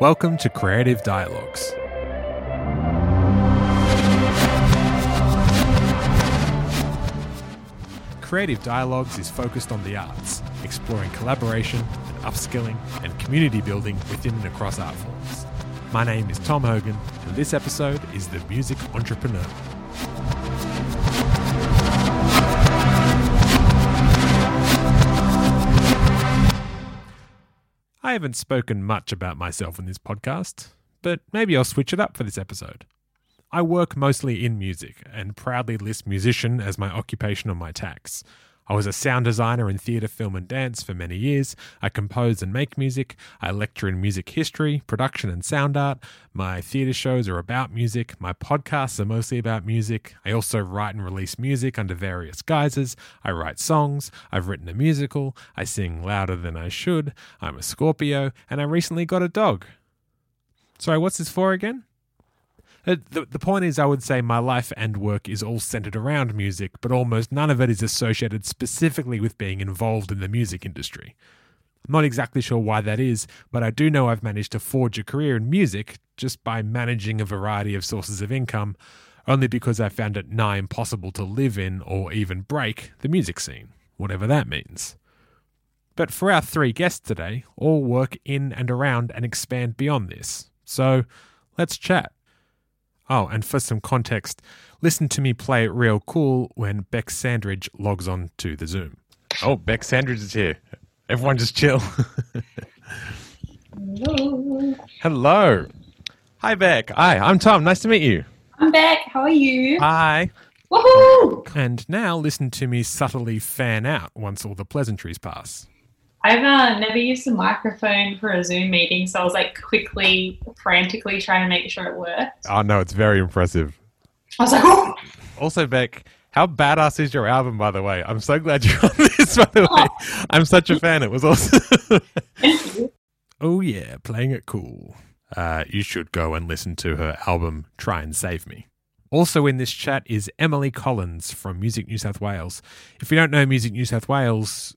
Welcome to Creative Dialogues. Creative Dialogues is focused on the arts, exploring collaboration and upskilling and community building within and across art forms. My name is Tom Hogan, and this episode is The Music Entrepreneur. I haven't spoken much about myself in this podcast, but maybe I'll switch it up for this episode. I work mostly in music and proudly list musician as my occupation on my tax. I was a sound designer in theatre, film, and dance for many years. I compose and make music. I lecture in music history, production, and sound art. My theatre shows are about music. My podcasts are mostly about music. I also write and release music under various guises. I write songs. I've written a musical. I sing louder than I should. I'm a Scorpio. And I recently got a dog. Sorry, what's this for again? Uh, the, the point is, I would say my life and work is all centered around music, but almost none of it is associated specifically with being involved in the music industry. I'm not exactly sure why that is, but I do know I've managed to forge a career in music just by managing a variety of sources of income, only because I found it nigh impossible to live in or even break the music scene, whatever that means. But for our three guests today, all work in and around and expand beyond this. So let's chat. Oh, and for some context, listen to me play it real cool when Bec Sandridge logs on to the Zoom. Oh, Bec Sandridge is here. Everyone just chill. Hello. Hello. Hi, Bec. Hi, I'm Tom. Nice to meet you. I'm Bec. How are you? Hi. Woohoo! And now listen to me subtly fan out once all the pleasantries pass. I've uh, never used a microphone for a Zoom meeting, so I was like quickly, frantically trying to make sure it worked. Oh, no, it's very impressive. I was like, oh, Also, Bec, how badass is your album, by the way? I'm so glad you're on this, by the way. I'm such a fan. It was awesome. Oh yeah, playing it cool. Uh, you should go and listen to her album Try and Save Me. Also in this chat is Emily Collins from Music New South Wales. If you don't know Music New South Wales,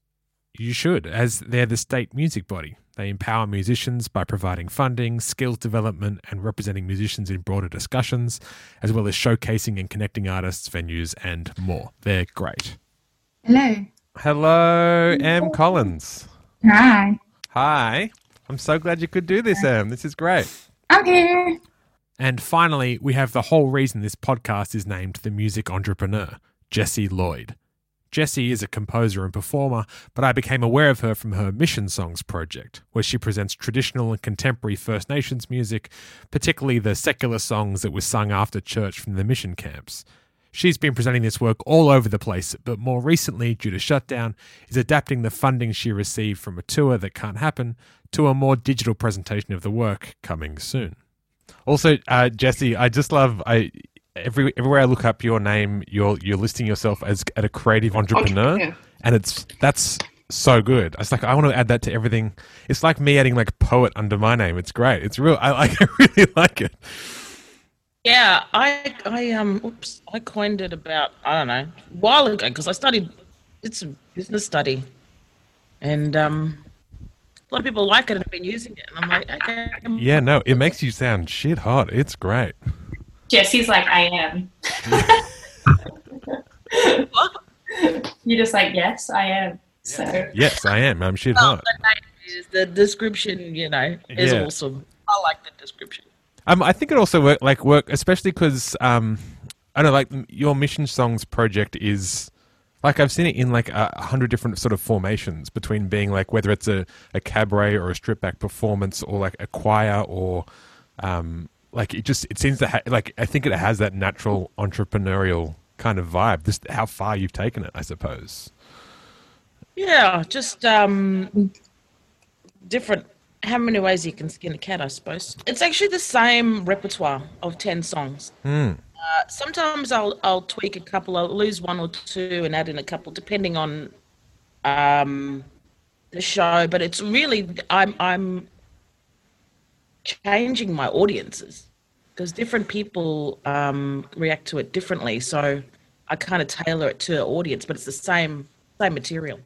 you should, as they're the state music body. They empower musicians by providing funding, skills development, and representing musicians in broader discussions, as well as showcasing and connecting artists, venues, and more. They're great. Hello. Hello, Em Collins. Hi. Hi. I'm so glad you could do this, Em. This is great. I'm here. And finally, we have the whole reason this podcast is named The Music Entrepreneur, Jessie Lloyd. Jessie is a composer and performer, but I became aware of her from her Mission Songs project, where she presents traditional and contemporary First Nations music, particularly the secular songs that were sung after church from the mission camps. She's been presenting this work all over the place, but more recently, due to shutdown, is adapting the funding she received from a tour that can't happen to a more digital presentation of the work coming soon. Also, uh, Jessie, I just love I every everywhere I look up your name, you're you're listing yourself as at a creative entrepreneur, Entrepreneur. and it's that's so good. It's like I want to add that to everything. It's like me adding like poet under my name. It's great. It's real. I like. I really like it. Yeah, I I um oops, I coined it about I don't know a while ago because I studied it's a business study, and um a lot of people like it and have been using it, and I'm like okay. Yeah, no, it makes you sound shit hot. It's great. Jessie's like, I am. You're just like, yes, I am. So, Yes, I am. I'm shit hot. the name is the description, you know, is Yeah. awesome. I like the description. Um, I think it also work like work, especially because um, I don't know, like your mission songs project is like I've seen it in like a a hundred different sort of formations between being like whether it's a, a cabaret or a strip back performance or like a choir or um, like it just it seems to ha- like I think it has that natural entrepreneurial kind of vibe. Just how far you've taken it, I suppose. Yeah, just um different. How many ways you can skin a cat, I suppose. It's actually the same repertoire of ten songs. Hmm. Uh, sometimes I'll I'll tweak a couple. I'll lose one or two and add in a couple, depending on um, the show. But it's really I'm I'm changing my audiences because different people um, react to it differently. So I kind of tailor it to the audience, but it's the same same material.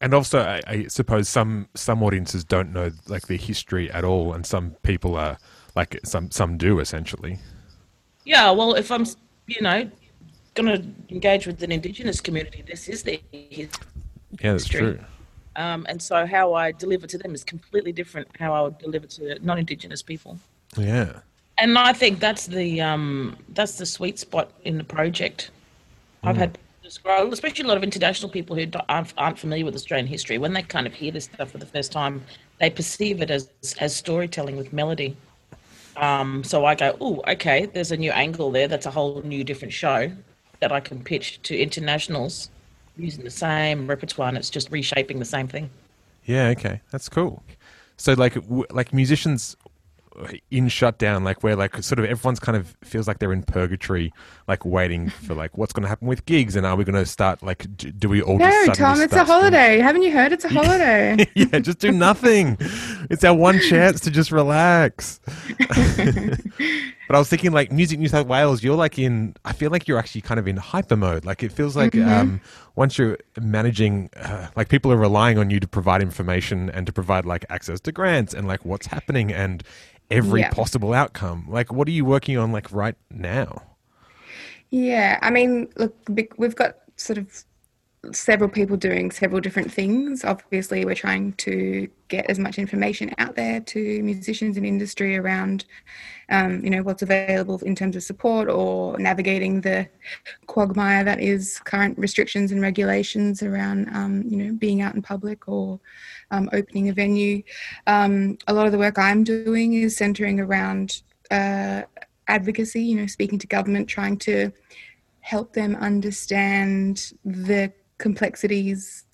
and also, I, I suppose some some audiences don't know like the history at all, and some people are like some some do essentially. Yeah, well, if I'm, you know, going to engage with an Indigenous community, this is their history. Yeah, that's true. Um, and so how I deliver to them is completely different how I would deliver to non-Indigenous people. Yeah. And I think that's the um, that's the sweet spot in the project. I've had scroll, especially a lot of international people who aren't, aren't familiar with Australian history. When they kind of hear this stuff for the first time, they perceive it as as storytelling with melody. Um, so I go, oh, okay, there's a new angle there. That's a whole new different show that I can pitch to internationals using the same repertoire, and it's just reshaping the same thing. Yeah, okay, that's cool. So, like, w- like musicians in shutdown, like where like sort of everyone's kind of feels like they're in purgatory, like waiting for like what's going to happen with gigs, and are we going to start like do, do we all? No, just suddenly Tom, it's a start streaming? holiday. Haven't you heard? It's a holiday. yeah, just do nothing. It's our one chance to just relax. But I was thinking, like, Music New South Wales, you're like in, I feel like you're actually kind of in hyper mode. Like, it feels like um, once you're managing, uh, like, people are relying on you to provide information and to provide, like, access to grants and, like, what's happening and every Yeah. possible outcome. Like, what are you working on, like, right now? Yeah, I mean, look, we've got sort of several people doing several different things. Obviously, we're trying to get as much information out there to musicians and industry around, um, you know, what's available in terms of support or navigating the quagmire that is current restrictions and regulations around, um, you know, being out in public or um, opening a venue. Um, a lot of the work I'm doing is centering around uh, advocacy, you know, speaking to government, trying to help them understand the complexities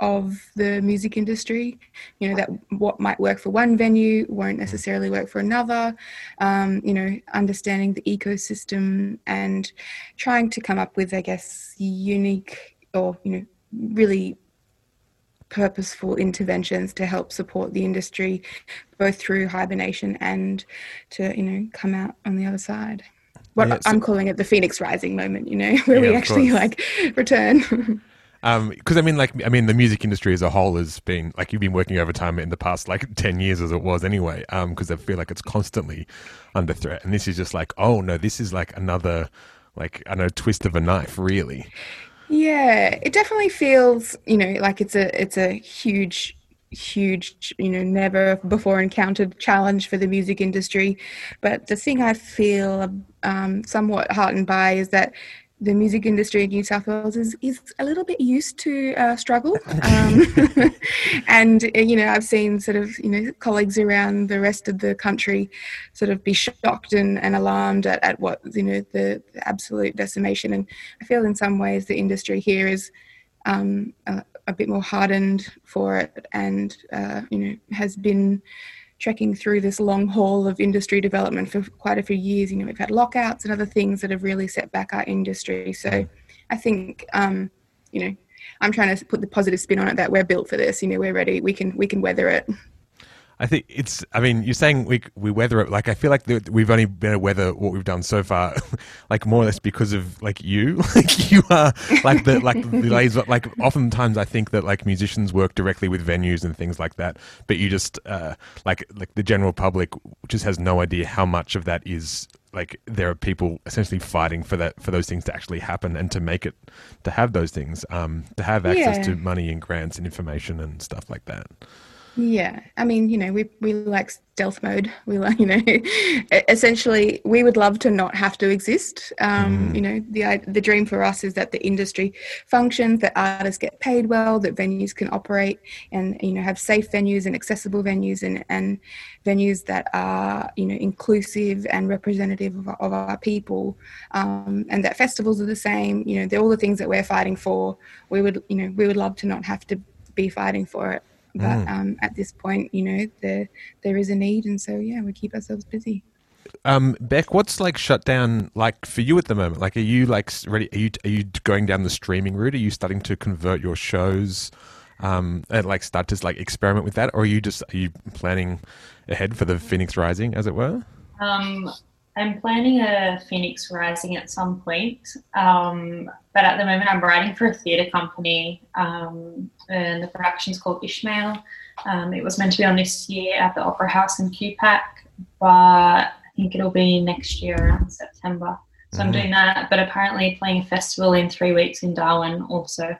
of the music industry. You know, that what might work for one venue won't necessarily work for another. Um, you know, understanding the ecosystem and trying to come up with, I guess, unique or, you know, really purposeful interventions to help support the industry both through hibernation and to you know come out on the other side what Yeah, so- i'm calling it the phoenix rising moment you know where Yeah, we actually course. like return because I mean, like, I mean, the music industry as a whole has been like you've been working overtime in the past like ten years as it was anyway. Because I feel like it's constantly under threat, and this is just like, oh no, this is like another, like I know, twist of a knife, really. Yeah, it definitely feels, you know, like it's a it's a huge huge, you know, never before encountered challenge for the music industry. But the thing I feel um, somewhat heartened by is that the music industry in New South Wales is, is a little bit used to uh, struggle. Um, and, uh, you know, I've seen sort of, you know, colleagues around the rest of the country sort of be shocked and, and alarmed at, at what, you know, the, the absolute decimation. And I feel in some ways the industry here is um, a, a bit more hardened for it and, uh, you know, has been trekking through this long haul of industry development for quite a few years. You know, we've had lockouts and other things that have really set back our industry. So I think, um, you know, I'm trying to put the positive spin on it that we're built for this. You know, we're ready. We can we can weather it. I think it's. I mean, you're saying we we weather it. Like I feel like the, we've only been able to weather what we've done so far, like more or less because of like you. Like you are like the like the delays. Like oftentimes I think that like musicians work directly with venues and things like that, but you just uh, like like the general public just has no idea how much of that is like there are people essentially fighting for that for those things to actually happen and to make it to have those things um to have access Yeah. to money and grants and information and stuff like that Yeah, I mean, you know, we we like stealth mode. We like, you know, essentially, we would love to not have to exist. Um, You know, the i- the dream for us is that the industry functions, that artists get paid well, that venues can operate, and you know, have safe venues and accessible venues, and and venues that are you know inclusive and representative of, our- of our people, um, and that festivals are the same. You know, they're all the things that we're fighting for. We would, you know, we would love to not have to be fighting for it but um, at this point, you know, there there is a need, and so yeah, we keep ourselves busy. Um, Bec, what's like shutdown like for you at the moment? Like, are you like ready? Are you are you going down the streaming route? Are you starting to convert your shows, um, and like start to like experiment with that, or are you just are you planning ahead for the Phoenix Rising, as it were? Um, I'm planning a Phoenix Rising at some point, um, but at the moment I'm writing for a theatre company, um, and the production's called Ishmael. Um, it was meant to be on this year at the Opera House in QPAC, but I think it'll be next year around September. So I'm Mhm. doing that, but apparently playing a festival in three weeks in Darwin also.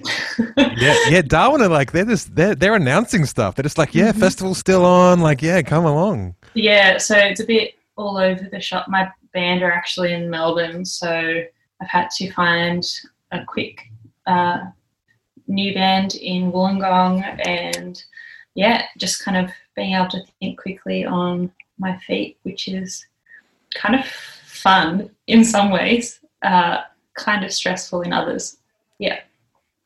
yeah, yeah. Darwin are like they're just they're they're announcing stuff. They're just like, yeah, Mhm. festival's still on. Like, yeah, come along. Yeah, so it's a bit all over the shop. My band are actually in Melbourne, so I've had to find a quick uh, new band in Wollongong, and yeah, just kind of being able to think quickly on my feet, which is kind of fun in some ways, uh, kind of stressful in others. Yeah.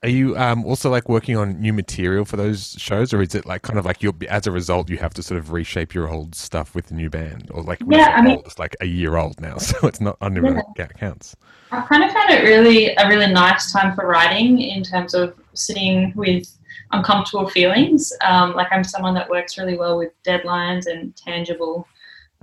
Are you um, also like working on new material for those shows, or is it like kind of like you as a result you have to sort of reshape your old stuff with the new band, or like Yeah, I mean- it's like a year old now, so it's not under Yeah. yeah, counts. I've kind of found it really a really nice time for writing in terms of sitting with uncomfortable feelings. Um, like I'm someone that works really well with deadlines and tangible,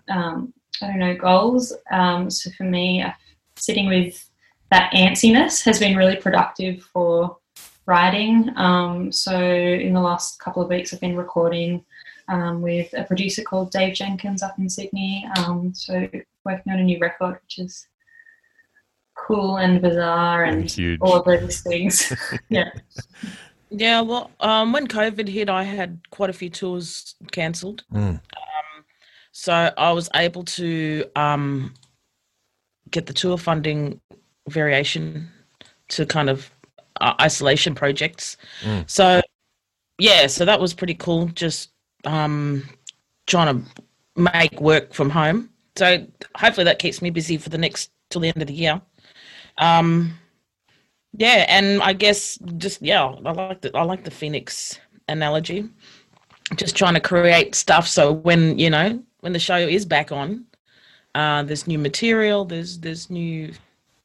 um, I don't know, goals. Um, so for me, uh, sitting with that antsiness has been really productive for writing. Um, so in the last couple of weeks, I've been recording um, with a producer called Dave Jenkins up in Sydney. Um, so working on a new record, which is cool and bizarre and Huge. all of those things. yeah. Yeah, well, um, when COVID hit, I had quite a few tours cancelled. Mm. So I was able to um, get the tour funding variation to kind of uh, isolation projects. Mm. So, yeah, so that was pretty cool. Just um, trying to make work from home. So hopefully that keeps me busy for the next till the end of the year. Um, yeah, and I guess just yeah, I like the I like the phoenix analogy. Just trying to create stuff so when you know when the show is back on, uh, there's new material, there's there's new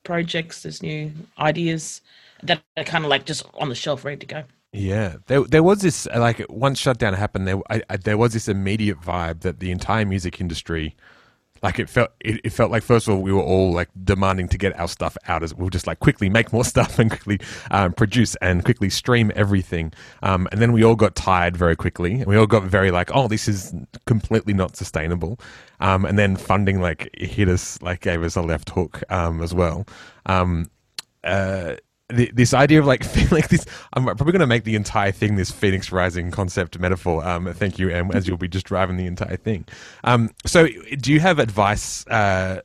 projects, there's new ideas that are kind of like just on the shelf ready to go. Yeah, there there was this like once shutdown happened, there I, I, there was this immediate vibe that the entire music industry, like it felt it, it felt like first of all we were all like demanding to get our stuff out as we'll just like quickly make more stuff and quickly um, produce and quickly stream everything, um, and then we all got tired very quickly and we all got very like oh this is completely not sustainable, um, and then funding like hit us like gave us a left hook um, as well. Um, uh, this idea of like like this i'm probably going to make the entire thing this phoenix rising concept metaphor um thank you em as you'll be just driving the entire thing. Um so do you have advice uh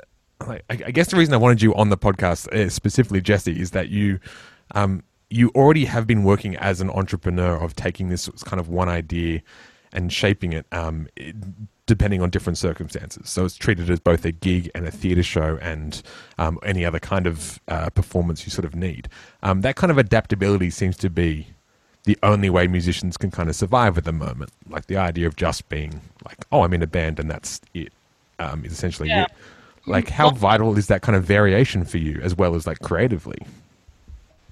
I guess the reason i wanted you on the podcast uh, specifically jessie is that you um you already have been working as an entrepreneur of taking this kind of one idea and shaping it um, it- depending on different circumstances. So it's treated as both a gig and a theatre show and um, any other kind of uh, performance you sort of need. Um, that kind of adaptability seems to be the only way musicians can kind of survive at the moment. Like the idea of just being like, oh, I'm in a band and that's it, um, is essentially Yeah. it. Like, how vital is that kind of variation for you as well as like creatively?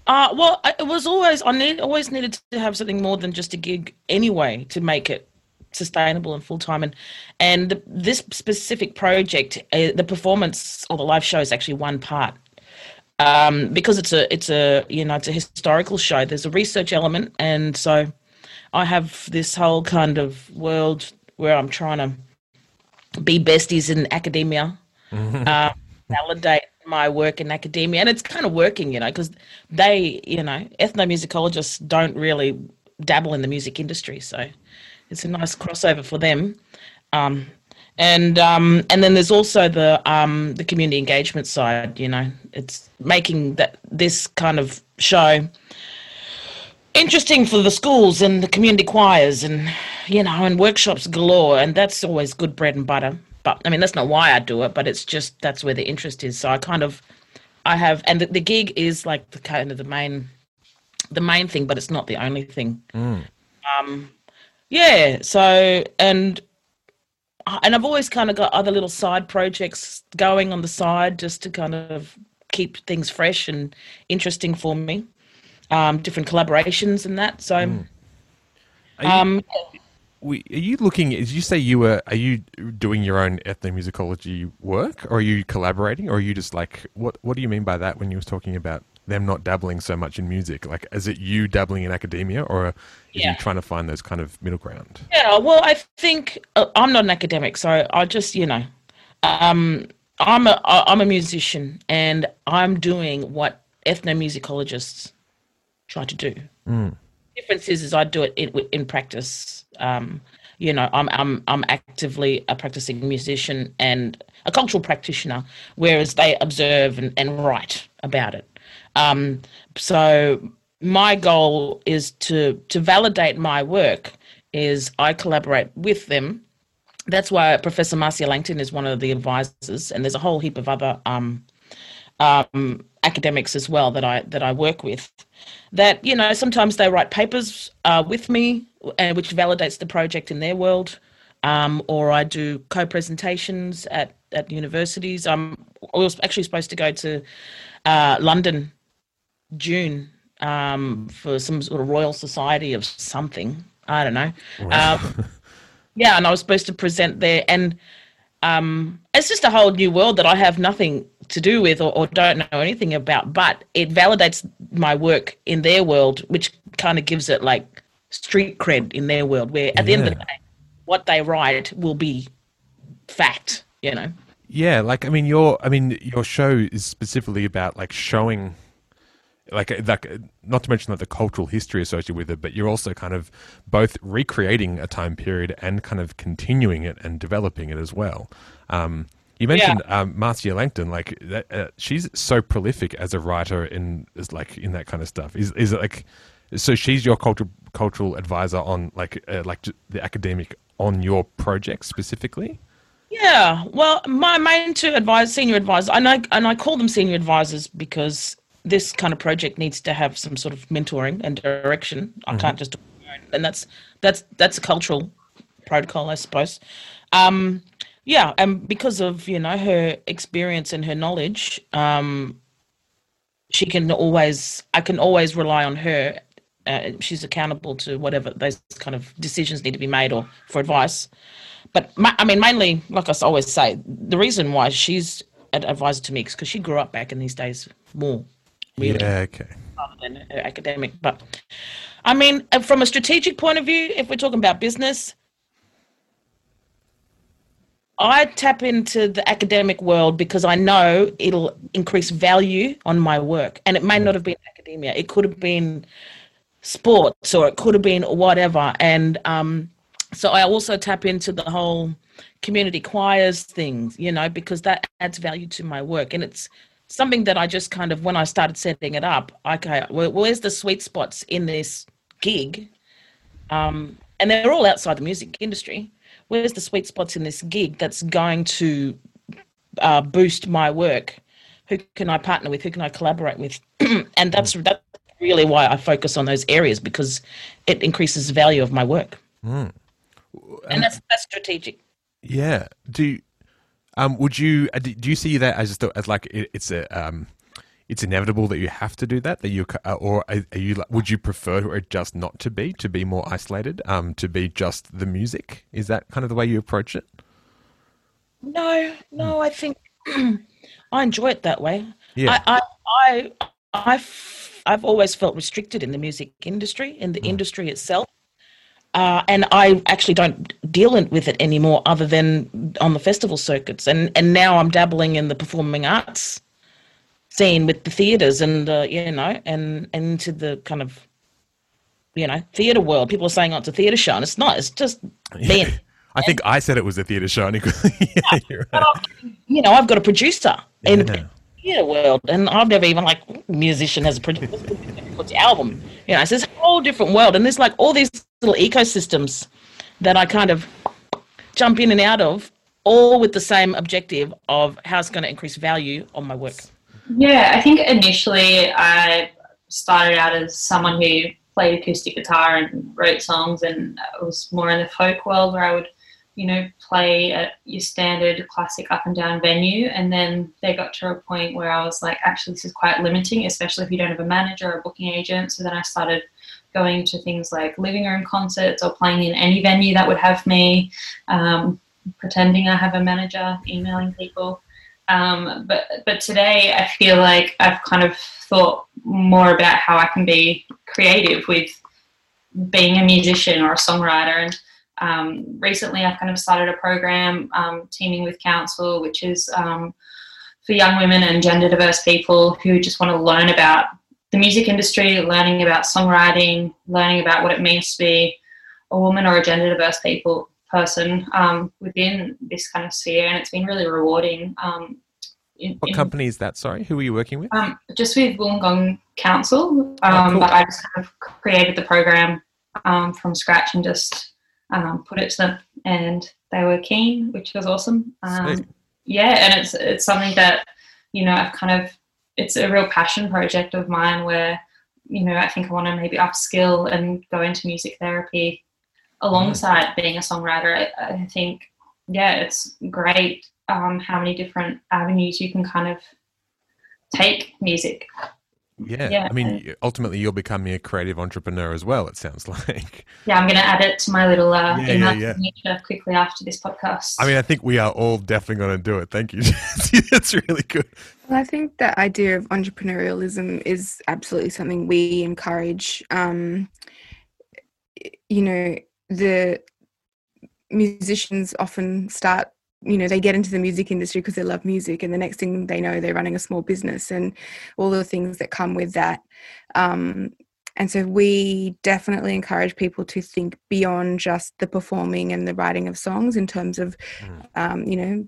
Uh, well, it was always I need always needed to have something more than just a gig anyway to make it sustainable and full time. And and the, this specific project, uh, the performance or the live show is actually one part. Um, because it's a it's a you know it's a historical show. There's a research element, and so I have this whole kind of world where I'm trying to be besties in academia uh, validate my work in academia and it's kind of working you know because they you know ethnomusicologists don't really dabble in the music industry so it's a nice crossover for them. Um, and um, and then there's also the um, the community engagement side you know. It's making that this kind of show interesting for the schools and the community choirs and you know and workshops galore. And that's always good bread and butter. But i mean that's not why i do it but it's just that's where the interest is. So i kind of i have and the, the gig is like the kind of the main the main thing but it's not the only thing. Um yeah so and and i've always kind of got other little side projects going on the side just to kind of keep things fresh and interesting for me. Um, different collaborations and that. So, Are you- um, we, are you looking? Did you say you were? Are you doing your own ethnomusicology work, or are you collaborating, or are you just like what? What do you mean by that when you were talking about them not dabbling so much in music? Like, is it you dabbling in academia, or are Yeah. you trying to find those kind of middle ground? Yeah, well, I think uh, I'm not an academic, so I just, you know, um, I'm a I'm a musician, and I'm doing what ethnomusicologists try to do. The difference is, is I do it in, in practice. Um, you know, I'm I'm I'm actively a practicing musician and a cultural practitioner, whereas they observe and, and write about it. Um, so my goal is to to validate my work. Is I collaborate with them. That's why Professor Marcia Langton is one of the advisors, and there's a whole heap of other um, um, academics as well that I that I work with. That you know sometimes they write papers uh, with me, and which validates the project in their world, um, or I do co-presentations at at universities. Um, I was actually supposed to go to uh, London June um, for some sort of Royal Society of something. I don't know. Um, yeah, and I was supposed to present there, and um, it's just a whole new world that I have nothing to do with or, or don't know anything about. But it validates my work in their world, which kind of gives it like street cred in their world. Where at the end of the day, what they write will be fact. You know. Yeah, like I mean, your I mean, your show is specifically about like showing, like like not to mention like the cultural history associated with it, but you're also kind of both recreating a time period and kind of continuing it and developing it as well. Um, you mentioned um, Marcia Langton, like that, uh, she's so prolific as a writer in is like in that kind of stuff. Is is it like so? She's your cultural cultural advisor on like uh, like the academic on your project specifically. Yeah, well, my main two advisors, senior advisors, and I and I call them senior advisors because this kind of project needs to have some sort of mentoring and direction. I can't just, do it on my own. and that's that's that's a cultural protocol, I suppose. Um, yeah, and because of you know her experience and her knowledge, um, she can always I can always rely on her. Uh, she's accountable to whatever those kind of decisions need to be made or for advice but ma- I mean, mainly, like I always say, the reason why she's an advisor to me is because she grew up back in these days more, really, Yeah. Okay. than her academic. But I mean, uh, from a strategic point of view, if we're talking about business, I tap into the academic world because I know it'll increase value on my work. And it may not have been academia, it could have been sports or it could have been whatever. And um, so I also tap into the whole community choirs things, you know, because that adds value to my work. And it's something that I just kind of, when I started setting it up, okay, where's the sweet spots in this gig? Um, and they're all outside the music industry. Where's the sweet spots in this gig that's going to uh, boost my work? Who can I partner with? Who can I collaborate with? and that's that's really why I focus on those areas because it increases the value of my work. And that's that's strategic. Yeah. Do you, um would you uh, do you see that as just as like it, it's a um it's inevitable that you have to do that that you uh, or are, are you like would you prefer it just not to be to be more isolated um to be just the music is that kind of the way you approach it No, no, I think I enjoy it that way. Yeah. I, I, I, I've, I've always felt restricted in the music industry, in the industry itself. Uh, and I actually don't deal in, with it anymore, other than on the festival circuits. And and now I'm dabbling in the performing arts scene with the theatres, and uh, you know, and and into the kind of you know theatre world. People are saying, "Oh, it's a theatre show," and it's not. It's just being I think I said it was a theater show and yeah, right. you know, I've got a producer in the theatre world, and I've never even like musician has a producer what's the album. You know, it's this whole different world, and there's like all these little ecosystems that I kind of jump in and out of, all with the same objective of how it's going to increase value on my work. Yeah, I think initially I started out as someone who played acoustic guitar and wrote songs, and was more in the folk world where I would, you know, play at your standard classic up and down venue. And then they got to a point where I was like, actually, this is quite limiting, especially if you don't have a manager or a booking agent. So then I started going to things like living room concerts or playing in any venue that would have me, um, pretending I have a manager, emailing people. Um, but but today I feel like I've kind of thought more about how I can be creative with being a musician or a songwriter. And um, recently I've kind of started a program um, teaming with council, which is um, for young women and gender diverse people who just want to learn about the music industry, learning about songwriting, learning about what it means to be a woman or a gender diverse people person um, within this kind of sphere, and it's been really rewarding. Um, in, what in, company is that? Sorry, who are you working with? Um, just with Wollongong Council, oh, um, cool. but I just kind of created the program um, from scratch and just um, put it to them, and they were keen, which was awesome. yeah, and it's it's something that you know I've kind of it's a real passion project of mine where you know I think I want to maybe upskill and go into music therapy alongside mm. being a songwriter. I, I think yeah, it's great um, how many different avenues you can kind of take music. Yeah. yeah. I mean, ultimately, you're becoming a creative entrepreneur as well. It sounds like. Yeah, I'm going to add it to my little uh, yeah, email yeah, yeah. quickly after this podcast. I mean, I think we are all definitely going to do it. Thank you, That's really good. Well, I think that idea of entrepreneurialism is absolutely something we encourage. Um, you know, the musicians often start you know they get into the music industry because they love music and the next thing they know they're running a small business and all the things that come with that um, and so we definitely encourage people to think beyond just the performing and the writing of songs in terms of mm. um, you know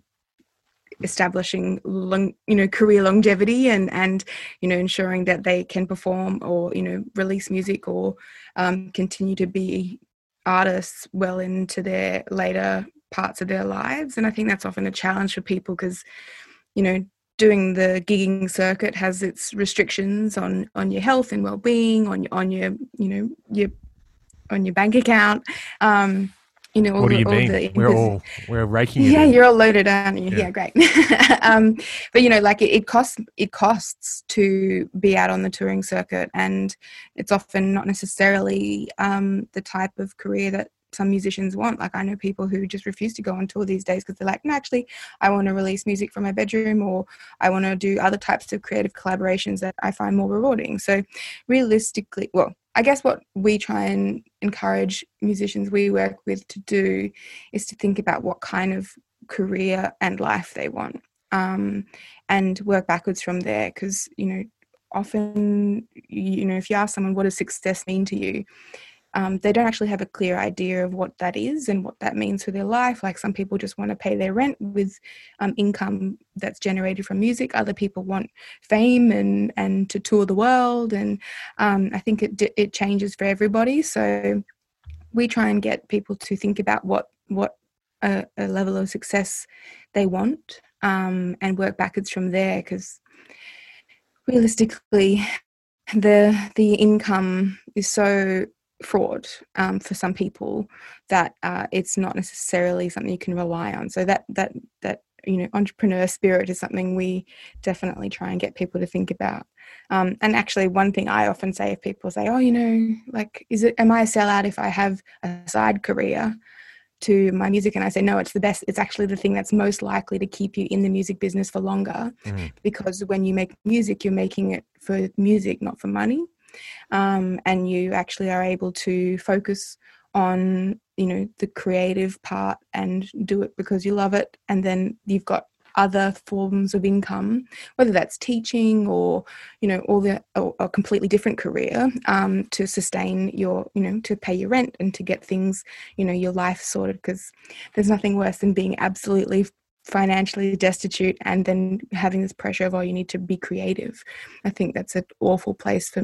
establishing long you know career longevity and and you know ensuring that they can perform or you know release music or um, continue to be artists well into their later parts of their lives and i think that's often a challenge for people because you know doing the gigging circuit has its restrictions on on your health and well-being on your on your you know your on your bank account um you know, all what do you all mean? The, we're all we're raking. Yeah, in. you're all loaded, aren't you? Yeah, yeah great. um, but you know, like it, it, costs it costs to be out on the touring circuit, and it's often not necessarily um, the type of career that some musicians want. Like I know people who just refuse to go on tour these days because they're like, no, actually, I want to release music from my bedroom, or I want to do other types of creative collaborations that I find more rewarding. So, realistically, well, I guess what we try and encourage musicians we work with to do is to think about what kind of career and life they want um, and work backwards from there because, you know, often, you know, if you ask someone what does success mean to you, um, they don't actually have a clear idea of what that is and what that means for their life. Like some people just want to pay their rent with um, income that's generated from music. Other people want fame and and to tour the world. And um, I think it it changes for everybody. So we try and get people to think about what what a, a level of success they want um, and work backwards from there. Because realistically, the the income is so fraud um, for some people that uh, it's not necessarily something you can rely on. So that that that you know entrepreneur spirit is something we definitely try and get people to think about. Um, and actually one thing i often say if people say oh you know like is it am i a sellout if i have a side career to my music? And i say no it's the best it's actually the thing that's most likely to keep you in the music business for longer mm. because when you make music you're making it for music not for money um, and you actually are able to focus on you know the creative part and do it because you love it. And then you've got other forms of income whether that's teaching or you know all the or a completely different career um, to sustain your you know to pay your rent and to get things you know your life sorted. Because there's nothing worse than being absolutely financially destitute and then having this pressure of oh you need to be creative. I think that's an awful place for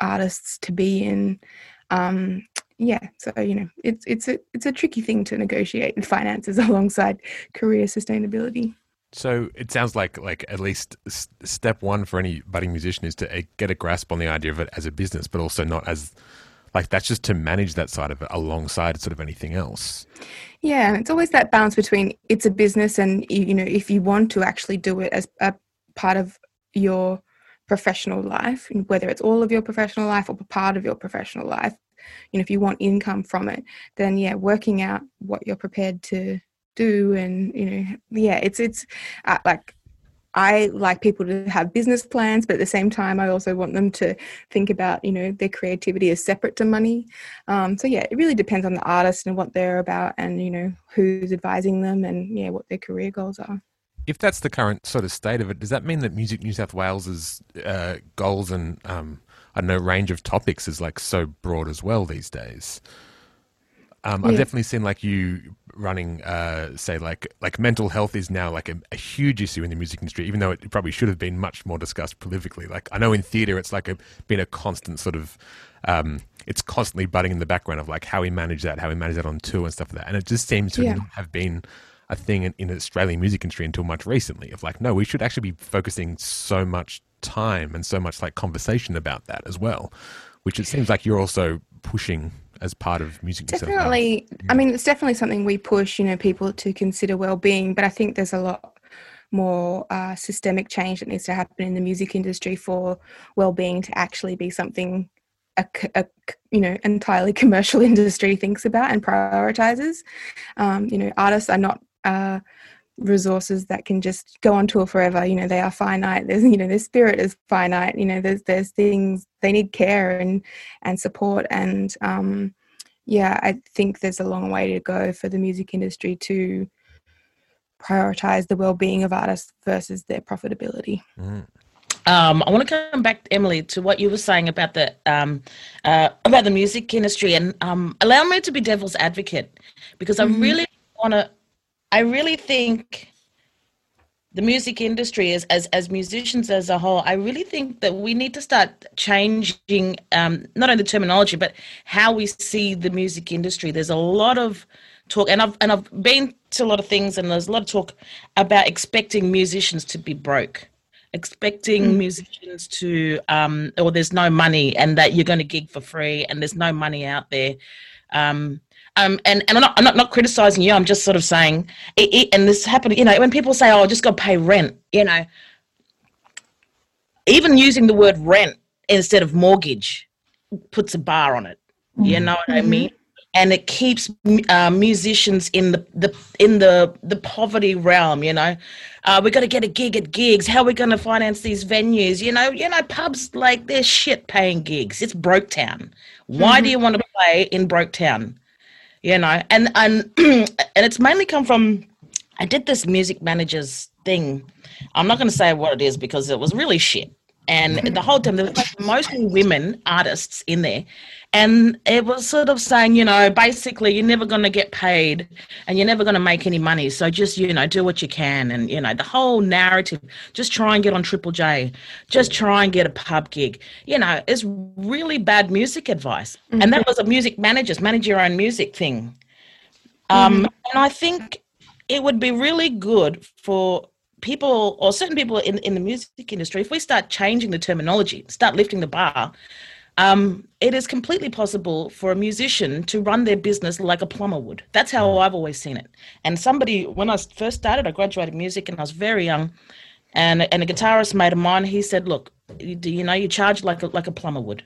artists to be in. Um, yeah, so you know, it's it's a it's a tricky thing to negotiate in finances alongside career sustainability. So it sounds like like at least step one for any budding musician is to get a grasp on the idea of it as a business, but also not as like that's just to manage that side of it alongside sort of anything else. Yeah, and it's always that balance between it's a business and you know if you want to actually do it as a part of your professional life, whether it's all of your professional life or part of your professional life, you know, if you want income from it, then yeah, working out what you're prepared to do and you know yeah it's it's uh, like I like people to have business plans, but at the same time, I also want them to think about, you know, their creativity is separate to money. Um, so yeah, it really depends on the artist and what they're about, and you know who's advising them, and yeah, what their career goals are. If that's the current sort of state of it, does that mean that Music New South Wales's uh, goals and um, I don't know range of topics is like so broad as well these days? Um, I've definitely seen like you running, uh, say like like mental health is now like a, a, huge issue in the music industry, even though it probably should have been much more discussed prolifically. Like I know in theatre, it's like a, been a constant sort of. Um, it's constantly butting in the background of like how we manage that, how we manage that on tour and stuff like that. And it just seems to yeah. have been a thing in, in the Australian music industry until much recently. Of like, no, we should actually be focusing so much time and so much like conversation about that as well, which it seems like you're also pushing as part of music definitely. I mean it's definitely something we push you know people to consider well-being but i think there's a lot more uh, systemic change that needs to happen in the music industry for well-being to actually be something a, a you know entirely commercial industry thinks about and prioritizes. Um, you know artists are not uh, resources that can just go on tour forever. You know they are finite. There's you know their spirit is finite. You know there's there's things they need care and and support. And um yeah i think there's a long way to go for the music industry to prioritize the well-being of artists versus their profitability. Mm. Um, I want to come back, Emily, to what you were saying about the um, uh, about the music industry, and um, allow me to be devil's advocate because mm-hmm. I really want to I really think the music industry is as as musicians as a whole i really think that we need to start changing um, not only the terminology but how we see the music industry there's a lot of talk and i've and i've been to a lot of things and there's a lot of talk about expecting musicians to be broke expecting mm. musicians to um or there's no money and that you're going to gig for free and there's no money out there um um, and, and I'm not, I'm not, not criticizing you. I'm just sort of saying, it, it, and this happened, you know, when people say, oh, I just got to pay rent, you know, even using the word rent instead of mortgage puts a bar on it. Mm-hmm. You know what I mm-hmm. mean? And it keeps uh, musicians in the, the in the the poverty realm. You know, uh, we've got to get a gig at gigs. How are we going to finance these venues? You know, you know, pubs like they're shit paying gigs. It's broke town. Why mm-hmm. do you want to play in broke town? You know and and and it's mainly come from i did this music managers thing. I'm not going to say what it is because it was really shit. And mm-hmm. the whole time there was mostly women artists in there and it was sort of saying you know basically you're never going to get paid and you're never going to make any money. So just you know do what you can and you know the whole narrative just try and get on triple j. Just try and get a pub gig. You know it's really bad music advice. Mm-hmm. and that was a music managers manage your own music thing. Um, mm-hmm. and i think it would be really good for people or certain people in, in the music industry, if we start changing the terminology, start lifting the bar, um, it is completely possible for a musician to run their business like a plumber would. That's how. I've always seen it. And somebody, when I first started, I graduated music and I was very young, and and a guitarist mate of mine, he said, "Look, you, you know, you charge like a, like a plumber would.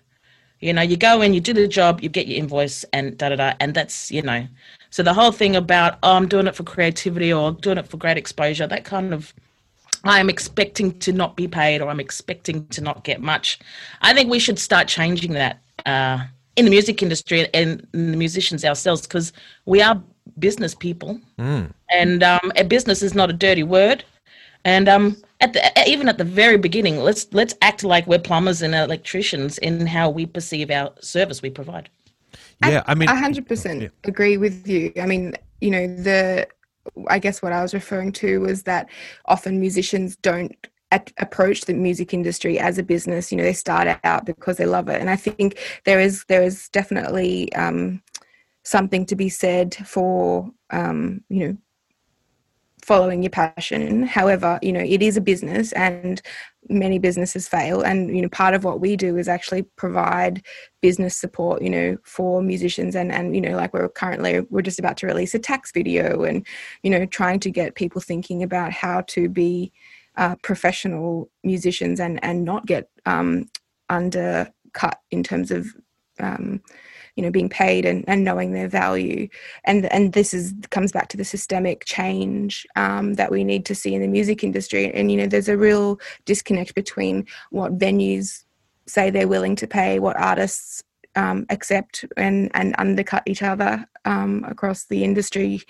You know, you go in, you do the job, you get your invoice, and da da da, and that's you know." So the whole thing about oh, I'm doing it for creativity or doing it for great exposure, that kind of I'm expecting to not be paid or I'm expecting to not get much. I think we should start changing that uh, in the music industry and the musicians ourselves because we are business people, mm. and um, a business is not a dirty word. And um, at the even at the very beginning, let's let's act like we're plumbers and electricians in how we perceive our service we provide. Yeah, I mean, hundred percent agree with you. I mean, you know, the I guess what I was referring to was that often musicians don't at, approach the music industry as a business. You know, they start out because they love it, and I think there is there is definitely um, something to be said for um, you know following your passion. However, you know, it is a business and many businesses fail. And, you know, part of what we do is actually provide business support, you know, for musicians and, and, you know, like we're currently, we're just about to release a tax video and, you know, trying to get people thinking about how to be uh, professional musicians and and not get um, undercut in terms of um, you know being paid and, and knowing their value. And and this is comes back to the systemic change um, that we need to see in the music industry. And you know there's a real disconnect between what venues say they're willing to pay what artists um, accept and and undercut each other um, across the industry.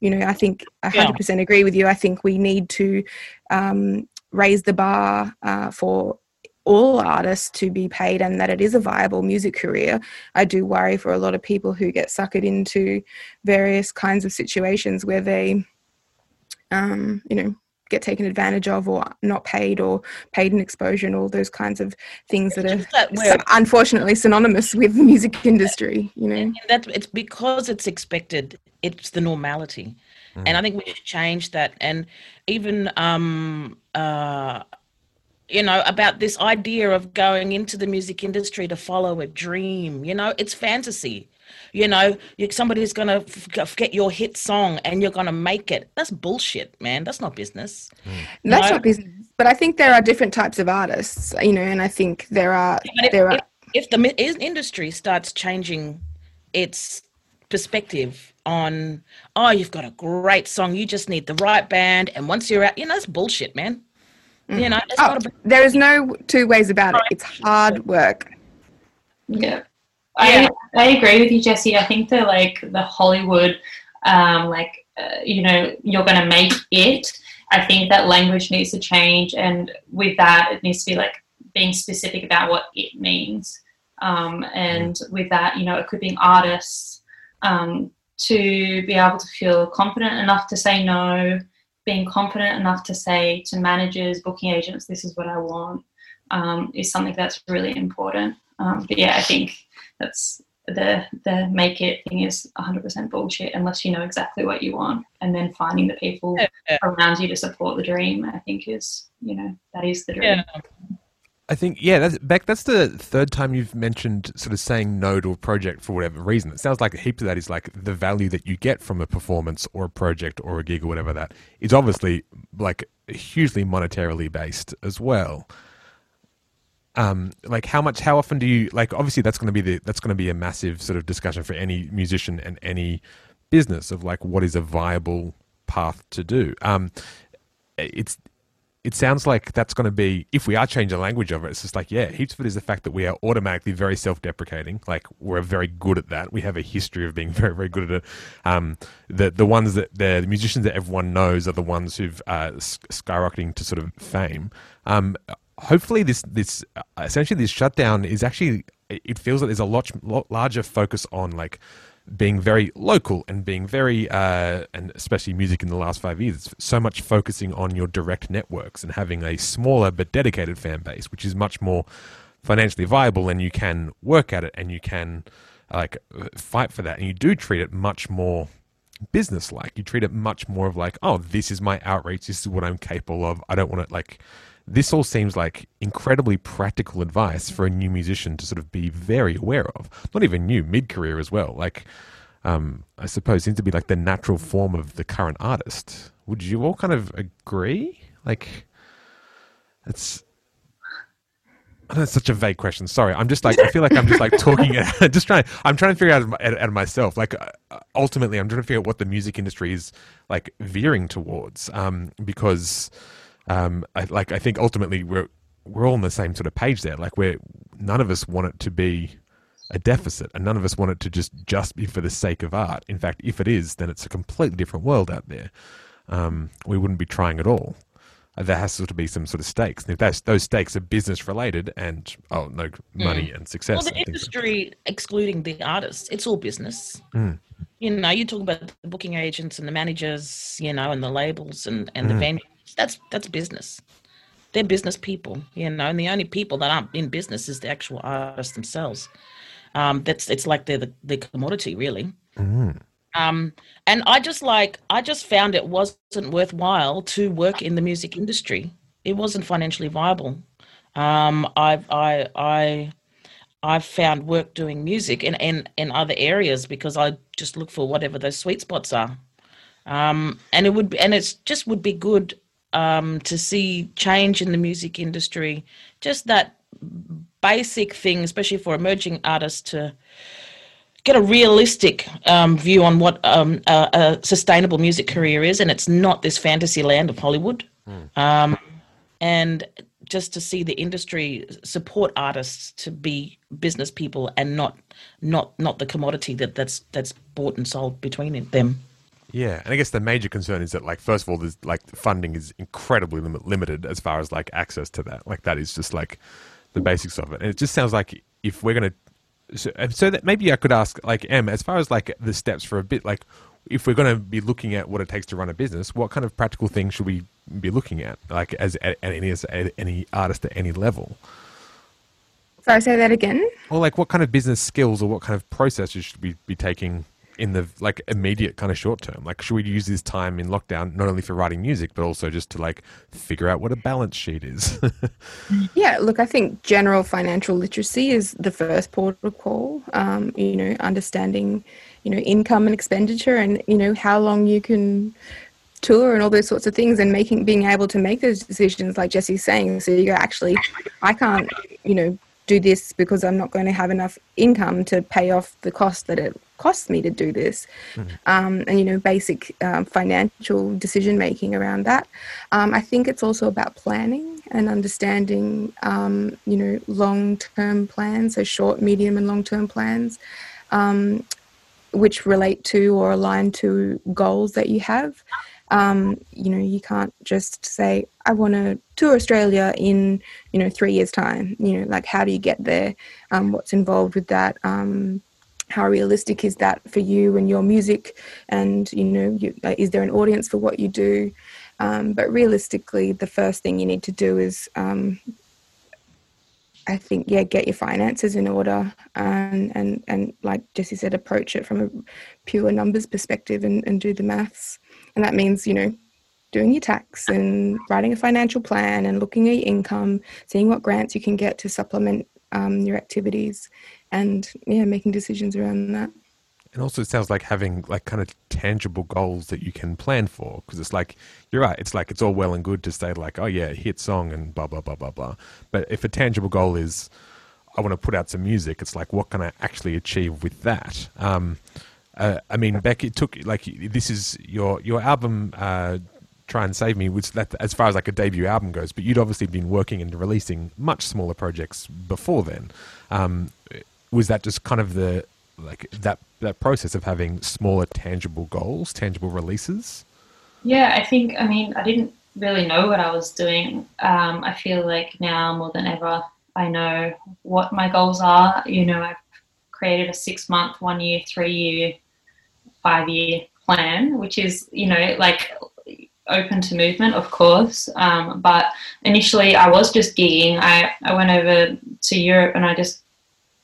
You know i think 100% yeah. agree with you. I think we need to um, raise the bar uh, for all artists to be paid and that it is a viable music career. I do worry for a lot of people who get suckered into various kinds of situations where they, um, you know, get taken advantage of or not paid or paid in exposure and all those kinds of things that are that unfortunately synonymous with the music industry you know and that it's because it's expected it's the normality mm. and i think we should change that and even um uh you know, about this idea of going into the music industry to follow a dream. You know, it's fantasy. You know, somebody's going to get your hit song and you're going to make it. That's bullshit, man. That's not business. Mm. That's know? not business. But I think there are different types of artists, you know, and I think there are. If, there are. If, if the industry starts changing its perspective on, oh, you've got a great song, you just need the right band, and once you're out, you know, that's bullshit, man. You know, oh, there is no two ways about it. It's hard work. Yeah. I, I agree with you, Jessie. I think the like the Hollywood, um, like uh, you know, you're going to make it. I think that language needs to change, and with that, it needs to be like being specific about what it means. Um, and with that, you know, equipping artists um, to be able to feel confident enough to say no, being confident enough to say to managers, booking agents, this is what I want, um, is something that's really important. Um, but yeah, I think that's the the make it thing is 100% bullshit unless you know exactly what you want, and then finding the people yeah. around you to support the dream. I think is you know that is the dream. Yeah. I think yeah, that's Bec. That's the third time you've mentioned sort of saying no to a project for whatever reason. It sounds like a heap of that is like the value that you get from a performance or a project or a gig or whatever that is obviously like hugely monetarily based as well. Um, like how much, how often do you like? Obviously, that's going to be the that's going to be a massive sort of discussion for any musician and any business of like what is a viable path to do. Um, it's it sounds like that's going to be if we are changing the language of it. It's just like yeah, heaps of it is the fact that we are automatically very self-deprecating. Like we're very good at that. We have a history of being very very good at it. Um, the the ones that the, musicians that everyone knows are the ones who've uh, skyrocketing to sort of fame. Um, hopefully, this this uh, essentially this shutdown is actually it feels like there's a lot, lot larger focus on like being very local and being very, uh, and especially music in the last five years, so much focusing on your direct networks and having a smaller but dedicated fan base, which is much more financially viable and you can work at it and you can like fight for that. And you do treat it much more business like you treat it much more of like oh this is my outreach this is what i'm capable of. I don't want to like this all seems like incredibly practical advice for a new musician to sort of be very aware of. Not even new, mid career as well. Like, um, I suppose seems to be like the natural form of the current artist. Would you all kind of agree? Like, it's. That's such a vague question. Sorry, I'm just like I feel like I'm just like talking. just trying. I'm trying to figure out out, myself. Like uh, ultimately, I'm trying to figure out what the music industry is like veering towards. Um, because um, I, like I think ultimately we're we're all on the same sort of page there. Like we're none of us want it to be a deficit, and none of us want it to just just be for the sake of art. In fact, if it is, then it's a completely different world out there. Um, we wouldn't be trying at all. Uh, there has to be some sort of stakes, and if those those stakes are business related and oh no money mm. and success. Well, the industry, so. excluding the artists, it's all business. Mm. You know, you talk about the booking agents and the managers, you know, and the labels and and mm. the venue that's that's business. They're business people, you know, and the only people that aren't in business is the actual artists themselves. Um, that's it's like they're the, the commodity, really. Mm. Um, and I just like I just found it wasn't worthwhile to work in the music industry. It wasn't financially viable. Um, I've I I I've found work doing music in, in, in other areas because I just look for whatever those sweet spots are. Um, and it would be, and it's just would be good um, to see change in the music industry, just that basic thing, especially for emerging artists to get a realistic um, view on what um, a, a, sustainable music career is, and it's not this fantasy land of Hollywood. Mm. and just to see the industry support artists to be business people and not not not the commodity that that's that's bought and sold between them. Yeah, and I guess the major concern is that, like, first of all, there's like funding is incredibly lim- limited as far as like access to that. Like, that is just like the basics of it, and it just sounds like if we're gonna, so, so that maybe I could ask like M as far as like the steps for a bit, like if we're going to be looking at what it takes to run a business, what kind of practical things should we be looking at, like as at, any as any artist at any level? Sorry, say that again. Or like, what kind of business skills or what kind of processes should we be taking in the like immediate kind of short term? Like, should we use this time in lockdown not only for writing music but also just to like figure out what a balance sheet is? yeah, look, I think general financial literacy is the first port of call. Um, you know, understanding you know income and expenditure and you know how long you can tour and all those sorts of things and making being able to make those decisions like jessie's saying so you go actually i can't you know do this because i'm not going to have enough income to pay off the cost that it costs me to do this mm-hmm. um, and you know basic um, financial decision making around that um, i think it's also about planning and understanding um, you know long term plans so short medium and long term plans um, which relate to or align to goals that you have. Um, you know, you can't just say, I want to tour Australia in, you know, three years' time. You know, like how do you get there? Um, what's involved with that? Um, how realistic is that for you and your music? And, you know, you, uh, is there an audience for what you do? Um, but realistically, the first thing you need to do is um, I think yeah, get your finances in order and and and like Jessie said, approach it from a pure numbers perspective and, and do the maths. And that means, you know, doing your tax and writing a financial plan and looking at your income, seeing what grants you can get to supplement um, your activities and yeah, making decisions around that. And also, it sounds like having like kind of tangible goals that you can plan for. Because it's like you're right. It's like it's all well and good to say like, oh yeah, hit song and blah blah blah blah blah. But if a tangible goal is, I want to put out some music, it's like, what can I actually achieve with that? Um, uh, I mean, Bec, it took like this is your your album. Uh, Try and Save Me, which that as far as like a debut album goes, but you'd obviously been working and releasing much smaller projects before then. Um, was that just kind of the like that that process of having smaller tangible goals, tangible releases? Yeah, I think I mean I didn't really know what I was doing. Um, I feel like now more than ever I know what my goals are. You know, I've created a six month, one year, three year, five year plan, which is you know like open to movement, of course. Um, but initially, I was just gigging. I, I went over to Europe and I just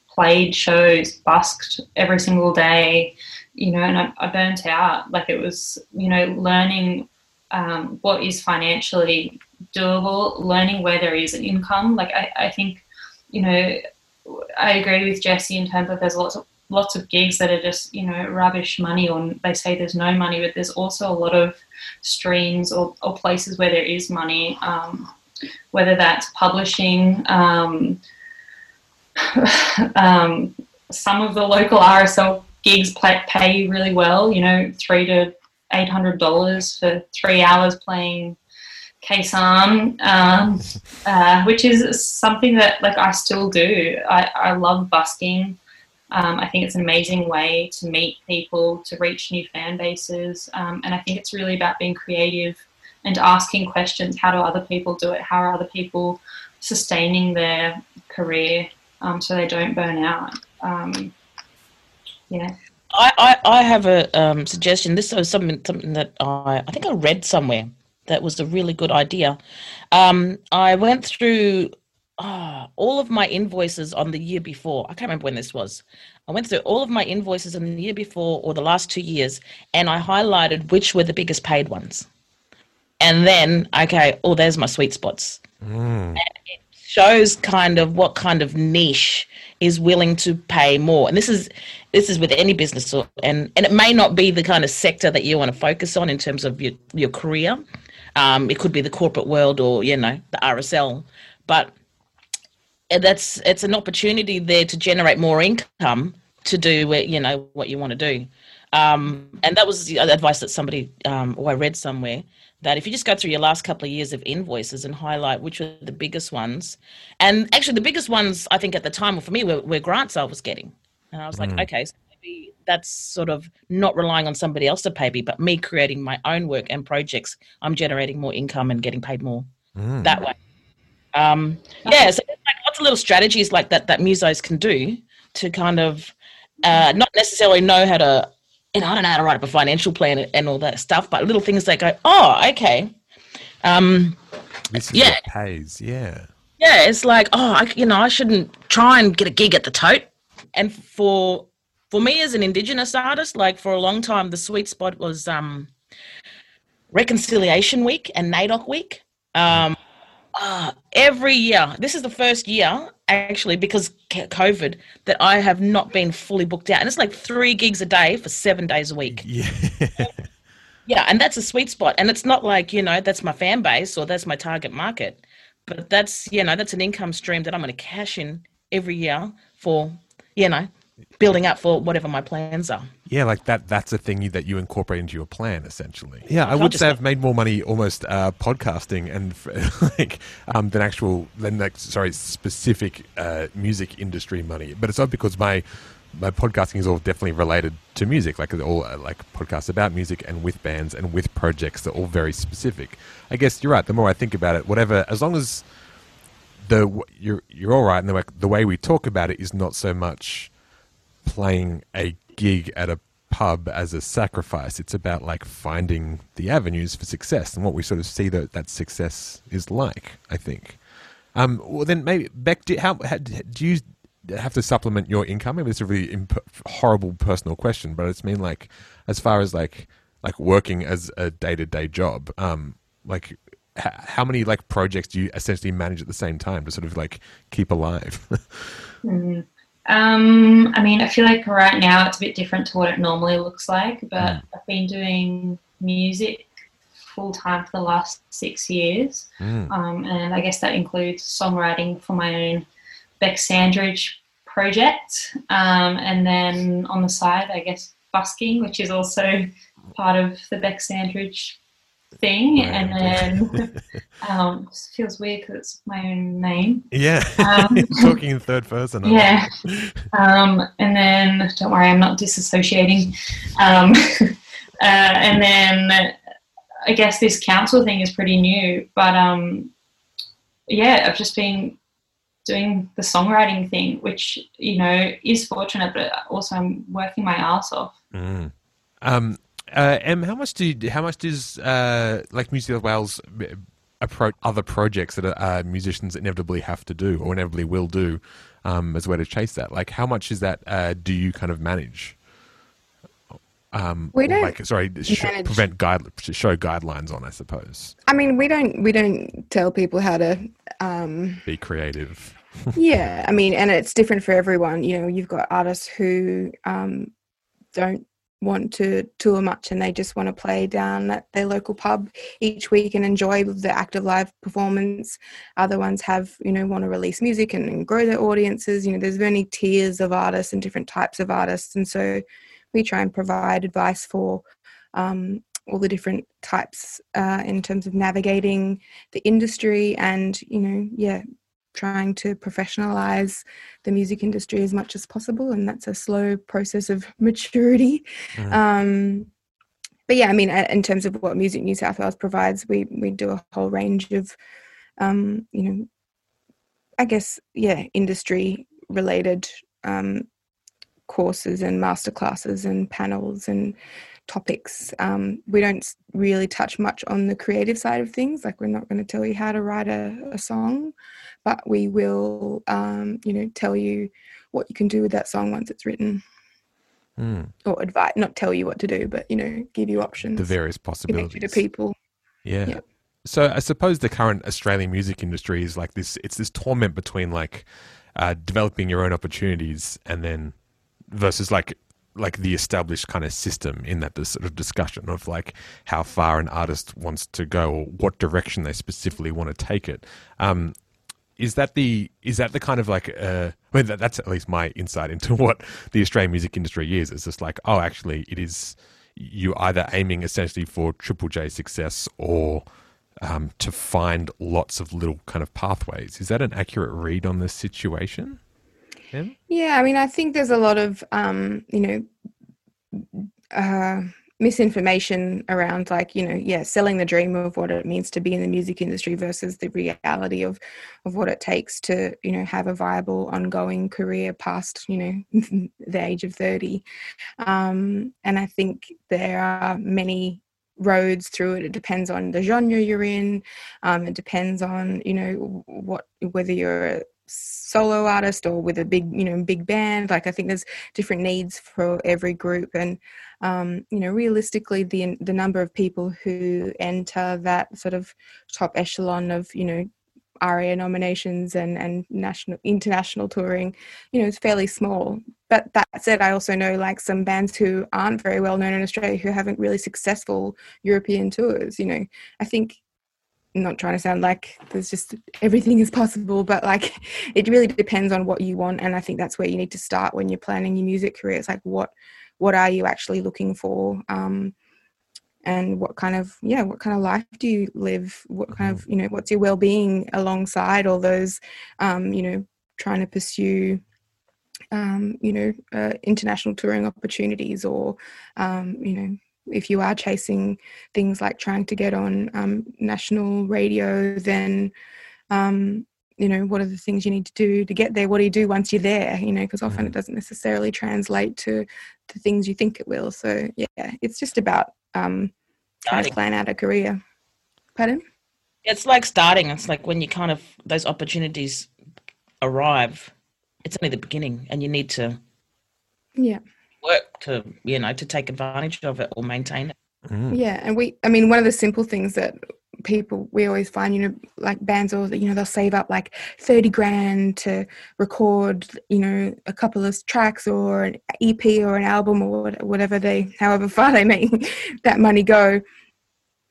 played shows, busked every single day, you know, and I, I burnt out. Like it was, you know, learning um, what is financially doable, learning where there is an income. Like I, I think, you know, I agree with Jessie in terms of there's lots of lots of gigs that are just you know rubbish money or they say there's no money but there's also a lot of streams or, or places where there is money um, whether that's publishing um, um, some of the local RSL gigs pay you really well, you know, three to eight hundred dollars for three hours playing Sanh, um, uh, which is something that like I still do. I, I love busking. Um, I think it's an amazing way to meet people, to reach new fan bases, um, and I think it's really about being creative and asking questions. How do other people do it? How are other people sustaining their career? um, so they don't burn out. Um, yeah. I, I, I have a um, suggestion. This was something something that I I think I read somewhere that was a really good idea. Um, I went through oh, all of my invoices on the year before. I can't remember when this was. I went through all of my invoices in the year before or the last two years, and I highlighted which were the biggest paid ones. And then, okay, oh, there's my sweet spots. Mm shows kind of what kind of niche is willing to pay more. And this is this is with any business, and and it may not be the kind of sector that you want to focus on in terms of your your career. Um, it could be the corporate world or you know the RSL, but that's it's an opportunity there to generate more income to do you know what you want to do. Um, and that was the advice that somebody um, or I read somewhere that if you just go through your last couple of years of invoices and highlight which were the biggest ones, and actually the biggest ones I think at the time for me were, were grants I was getting, and I was like, okay, so that's sort of not relying on somebody else to pay me, but me creating my own work and projects. I'm generating more income and getting paid more Mm. that way. Um, yeah, so there's like lots of little strategies like that that musos can do to kind of uh, not necessarily know how to, and I don't know how to write up a financial plan and all that stuff, but little things that go, oh, okay. Um, This is Yeah. pays. Yeah. yeah, it's like, oh, I, you know, I shouldn't try and get a gig at the tote. And for for me as an Indigenous artist, like for a long time, the sweet spot was um, Reconciliation Week and NAIDOC Week. Um, ah, every year, this is the first year actually because COVID that I have not been fully booked out, and it's like three gigs a day for seven days a week. Yeah. Yeah, and that's a sweet spot. And it's not like, you know, that's my fan base or that's my target market. But that's, you know, that's an income stream that I'm going to cash in every year for, you know, building up for whatever my plans are. Yeah, like that. That's a thing that you incorporate into your plan, essentially. Yeah, I would say I've made more money almost uh, podcasting and like um, than actual than like sorry specific uh, music industry money. But it's not because my my podcasting is all definitely related to music. Like all uh, like podcasts about music and with bands and with projects. They're all very specific. I guess you're right. The more I think about it, whatever, as long as the you're you're all right, and the way, the way we talk about it is not so much playing a gig at a pub as a sacrifice. It's about like finding the avenues for success and what we sort of see that that success is like. I think. Um, well, then maybe Bec, do, how, how do you have to supplement your income? Maybe it's a really imp- horrible personal question, but it's mean like as far as like like working as a day to day job. Um, like how many like projects do you essentially manage at the same time to sort of like keep alive? Um, I mean, I feel like right now it's a bit different to what it normally looks like, but I've been doing music full time for the last six years. Mm. Um, and I guess that includes songwriting for my own Bec Sandridge project. Um, and then on the side, I guess busking, which is also part of the Bec Sandridge thing. Right. And then um, feels weird because it's my own name. Yeah, Um, talking in third person. Yeah. Um, and then, don't worry, I'm not disassociating. Um, uh, and then I guess this council thing is pretty new, but um, yeah, I've just been doing the songwriting thing, which, you know, is fortunate, but also I'm working my ass off. Mm. Um, uh, Em, how much do how much does uh, like New South Wales approach other projects that uh, musicians inevitably have to do or inevitably will do um, as a way to chase that? Like, how much is that? Uh, do you kind of manage? Um, We don't like sorry, sh- prevent guide show guidelines on. I suppose I mean, we don't we don't tell people how to. Um, be creative. yeah, I mean, and it's different for everyone. You know, you've got artists who um, don't want to tour much and they just want to play down at their local pub each week and enjoy the active live performance. Other ones have, you know, want to release music and, and grow their audiences. You know, there's many tiers of artists and different types of artists, and so we try and provide advice for um, all the different types uh, in terms of navigating the industry and, you know, yeah, trying to professionalize the music industry as much as possible. And that's a slow process of maturity. Mhm. Um, but yeah, I mean, in terms of what Music New South Wales provides, we, we do a whole range of, um, you know, I guess, yeah, industry related um, courses and masterclasses and panels and topics. Um, we don't really touch much on the creative side of things. Like we're not going to tell you how to write a, a song, but we will, um, you know, tell you what you can do with that song once it's written, Mm. or advise, not tell you what to do, but you know, give you options, The various connect you to people. Yeah. Yeah. So I suppose the current Australian music industry is like this. It's this torment between like uh, developing your own opportunities and then versus like like the established kind of system in that sort of discussion of like how far an artist wants to go or what direction they specifically want to take it. Um, is that the is that the kind of like uh, I mean that, that's at least my insight into what the Australian music industry is. It's just like oh, actually, it is you either aiming essentially for Triple J success or um, to find lots of little kind of pathways. Is that an accurate read on the situation? Yeah, I mean, I think there's a lot of, um, you know, uh, misinformation around like you know yeah selling the dream of what it means to be in the music industry versus the reality of of what it takes to you know have a viable ongoing career past you know the age of 30 um, and i think there are many roads through it. It depends on the genre you're in. Um, it depends on you know what whether you're a solo artist or with a big you know big band like i think there's different needs for every group and um, you know realistically the the number of people who enter that sort of top echelon of you know aria nominations and and national international touring you know is fairly small. But that said i also know like some bands who aren't very well known in australia who haven't really successful european tours you know. I think not trying to sound like there's just everything is possible but like it really depends on what you want and i think that's where you need to start when you're planning your music career. It's like what what are you actually looking for? Um, and what kind of yeah what kind of life do you live? What kind of mm-hmm. you know what's your well-being alongside all those um, you know trying to pursue um, you know uh, international touring opportunities or um, you know if you are chasing things like trying to get on um, national radio, then um, you know what are the things you need to do to get there? What do you do once you're there? You know, because often mm. it doesn't necessarily translate to the things you think it will. So yeah, it's just about um, trying to plan out a career. Pardon? It's like starting. It's like when you kind of those opportunities arrive. It's only the beginning, and you need to yeah work to you know to take advantage of it or maintain it mm. yeah and we i mean one of the simple things that people we always find you know like bands or you know they'll save up like 30 grand to record you know a couple of tracks or an ep or an album or whatever they however far they make that money go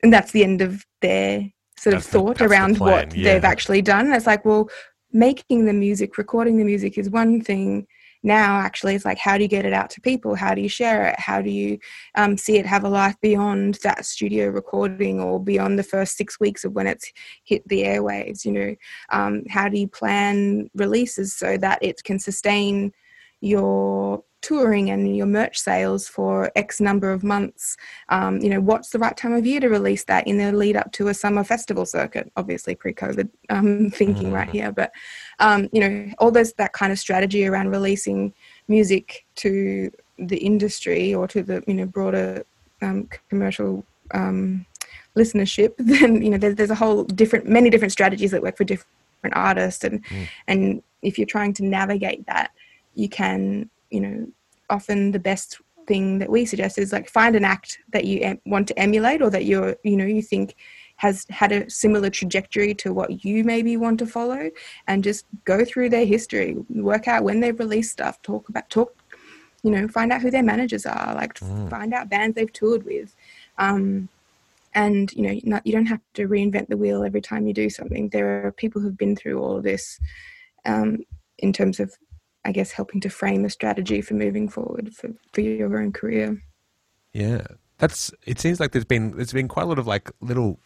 and that's the end of their sort that's of thought the, around what yeah. they've actually done it's like well making the music recording the music is one thing now actually it's like how do you get it out to people? How do you share it? How do you um, see it have a life beyond that studio recording or beyond the first six weeks of when it's hit the airwaves you know? Um, how do you plan releases so that it can sustain your touring and your merch sales for X number of months. Um, you know, what's the right time of year to release that in the lead up to a summer festival circuit? Obviously, pre-COVID um, thinking right mm. here, but um, you know, all those that kind of strategy around releasing music to the industry or to the you know broader um, commercial um, listenership. Then you know, there's, there's a whole different, many different strategies that work for different artists, and mm. and if you're trying to navigate that, you can you know, often the best thing that we suggest is like find an act that you em- want to emulate or that you're, you know, you think has had a similar trajectory to what you maybe want to follow and just go through their history, work out when they've released stuff, talk about, talk, you know, find out who their managers are, like mm. find out bands they've toured with. Um, and you know not, you don't have to reinvent the wheel every time you do something there are people who've been through all of this um, in terms of I guess helping to frame a strategy for moving forward for, for your own career. Yeah. That's it seems like there's been there's been quite a lot of like little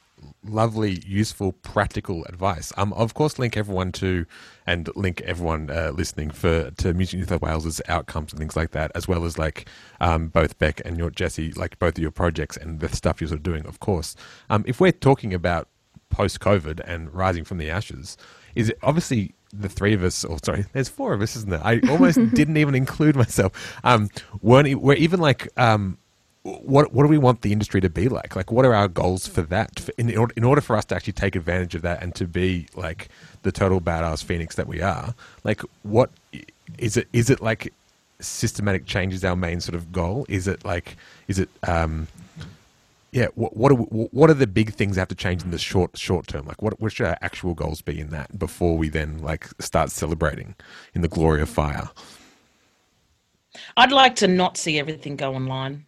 lovely, useful, practical advice. Um, of course, link everyone to and link everyone uh, listening for to Music New South Wales's outcomes and things like that, as well as like um, both Bec and your Jessie, like both of your projects and the stuff you're sort of doing. Of course, um, if we're talking about post COVID and rising from the ashes, is it obviously the three of us, or sorry, there's four of us, isn't there? I almost didn't even include myself. Um, weren't we're even like, um, what what do we want the industry to be like? Like, what are our goals for that? In, in order for us to actually take advantage of that and to be like the total badass phoenix that we are, like, what is it? Is it like systematic change is our main sort of goal? Is it like, is it um, yeah, what what are, what are the big things that have to change in the short short term? Like, what what should our actual goals be in that before we then like start celebrating in the glory of fire? I'd like to not see everything go online.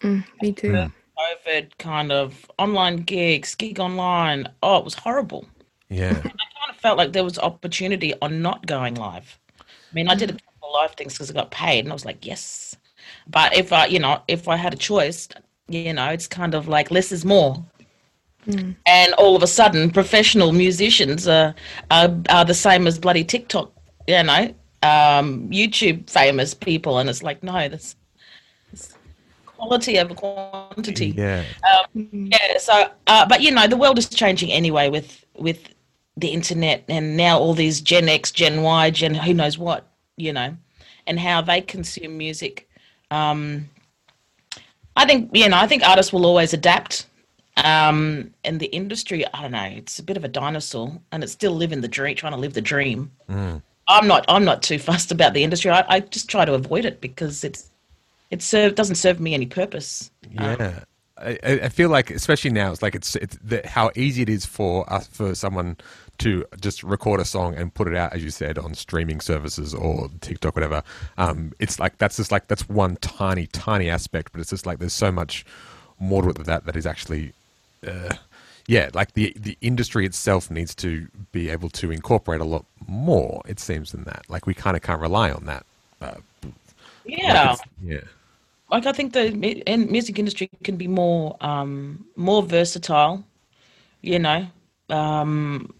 Mm, me too. COVID kind of online gigs, gig online. Oh, it was horrible. Yeah. I kind of felt like there was opportunity on not going live. I mean, I did a couple of live things because I got paid, and I was like, yes. But if I, you know, if I had a choice, you know, it's kind of like less is more. And all of a sudden, professional musicians are, are are the same as bloody TikTok, you know, um, YouTube famous people, and it's like, no, that's, that's quality over quantity. Yeah. Yeah. So, uh, but you know, the world is changing anyway with with the internet and now all these Gen X, Gen Y, Gen who knows what, you know, and how they consume music. Um, I think you know, I think artists will always adapt. Um, and the industry, I don't know, it's a bit of a dinosaur, and it's still living the dream, trying to live the dream. I'm not, I'm not too fussed about the industry. I, I just try to avoid it because it's, it serve doesn't serve me any purpose. Yeah. I, I I feel like, especially now, it's like it's it's the, how easy it is for us for someone to just record a song and put it out, as you said, on streaming services or TikTok, whatever. Um, it's like that's just like that's one tiny, tiny aspect, but it's just like there's so much more to it than that that is actually, uh, yeah, like the the industry itself needs to be able to incorporate a lot more. It seems than that. Like we kind of can't rely on that. Uh, Yeah. it's- yeah. like I think the mu- music industry can be more um, more versatile, you know, um,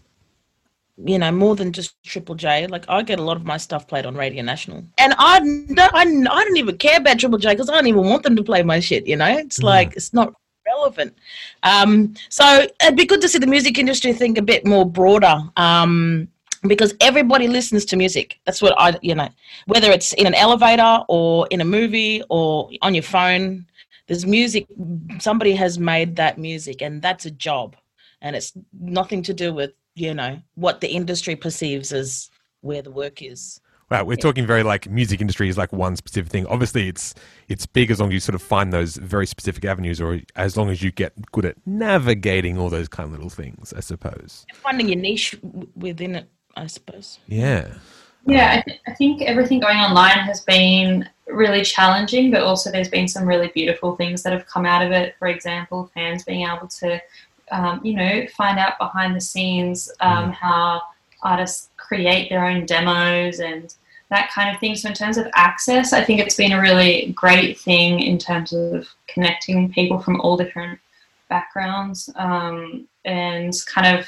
you know, more than just Triple J. Like I get a lot of my stuff played on Radio National, and I don't, I, I don't even care about Triple J because I don't even want them to play my shit. You know, it's like it's not relevant. Um, so it'd be good to see the music industry think a bit more broader. Um, because everybody listens to music. That's what I, you know, whether it's in an elevator or in a movie or on your phone, there's music. Somebody has made that music, and that's a job, and it's nothing to do with you know what the industry perceives as where the work is. Wow, we're talking very like music industry is like one specific thing. Obviously, it's it's big as long as you sort of find those very specific avenues, or as long as you get good at navigating all those kind of little things. I suppose. Finding your niche within it, I suppose. Yeah. Yeah, I, th- I think everything going online has been really challenging, but also there's been some really beautiful things that have come out of it. For example, fans being able to, um, you know, find out behind the scenes um, how artists create their own demos and that kind of thing. So, in terms of access, I think it's been a really great thing in terms of connecting people from all different backgrounds um, and kind of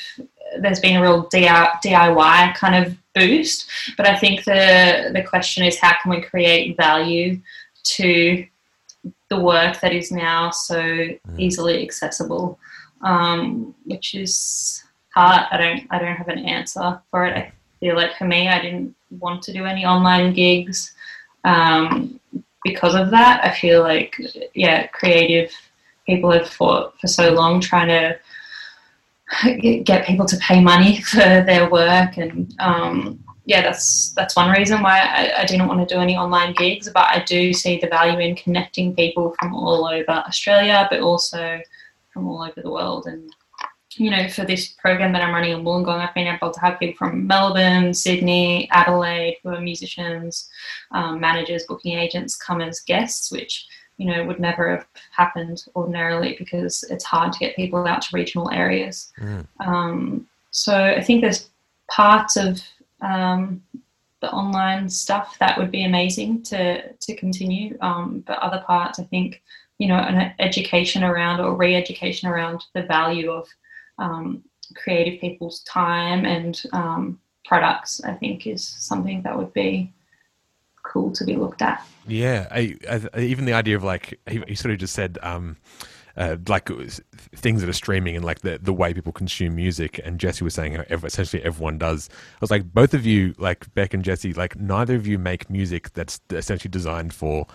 there's been a real DIY kind of boost. But I think the the question is how can we create value to the work that is now so easily accessible, um, which is hard. I don't I don't have an answer for it. I feel like for me, I didn't want to do any online gigs um, because of that. I feel like yeah, creative people have fought for so long trying to get people to pay money for their work and um, yeah that's that's one reason why I, I, didn't want to do any online gigs but i do see the value in connecting people from all over australia but also from all over the world and you know for this program that i'm running in wollongong i've been able to have people from melbourne sydney adelaide who are musicians um, managers booking agents come as guests which you know, would never have happened ordinarily because it's hard to get people out to regional areas. Mm. Um, so I think there's parts of um, the online stuff that would be amazing to to continue, um, but other parts, I think, you know, an education around or re-education around the value of um, creative people's time and um, products, I think, is something that would be cool to be looked at. Yeah, I, I, even the idea of like he, sort of just said, um, uh, like things that are streaming and like the the way people consume music. And Jessie was saying essentially everyone does. I was like, both of you, like Bec and Jessie, like neither of you make music that's essentially designed for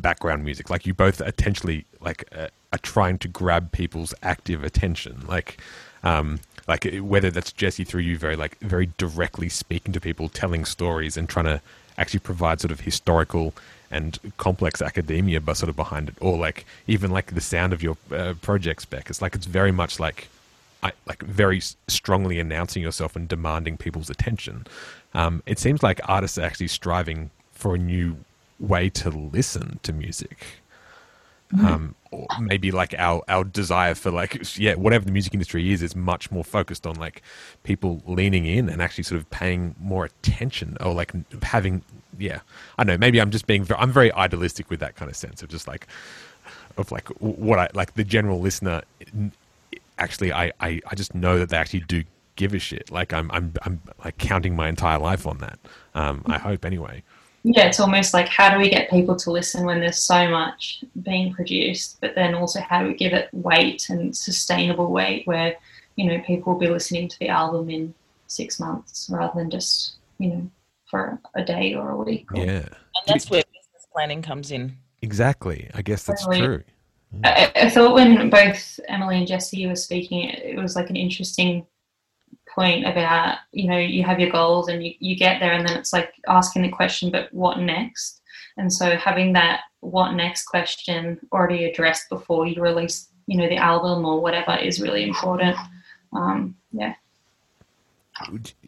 background music. Like you both essentially like uh, are trying to grab people's active attention. Like. Um, like whether that's Jessie through you very like very directly speaking to people, telling stories, and trying to actually provide sort of historical and complex academia but sort of behind it or like even like the sound of your uh, project spec it's like it's very much like I, like very strongly announcing yourself and demanding people's attention um, it seems like artists are actually striving for a new way to listen to music. Um, or maybe like our our desire for like yeah whatever the music industry is is much more focused on like people leaning in and actually sort of paying more attention or like having yeah I don't know maybe I'm just being very, I'm very idealistic with that kind of sense of just like of like what I like the general listener actually I, I, I just know that they actually do give a shit. Like I'm I'm I'm like counting my entire life on that. Um, I hope anyway yeah, it's almost like how do we get people to listen when there's so much being produced, but then also how do we give it weight and sustainable weight where, you know, people will be listening to the album in six months rather than just, you know, for a day or a week. Or, yeah And that's where business planning comes in. exactly I guess that's Totally. true I, I thought when both Emily and Jessie were speaking, it, it was like an interesting point about you know you have your goals and you, you get there and then it's like asking the question but what next? And so having that what next question already addressed before you release you know the album or whatever is really important. Um, yeah.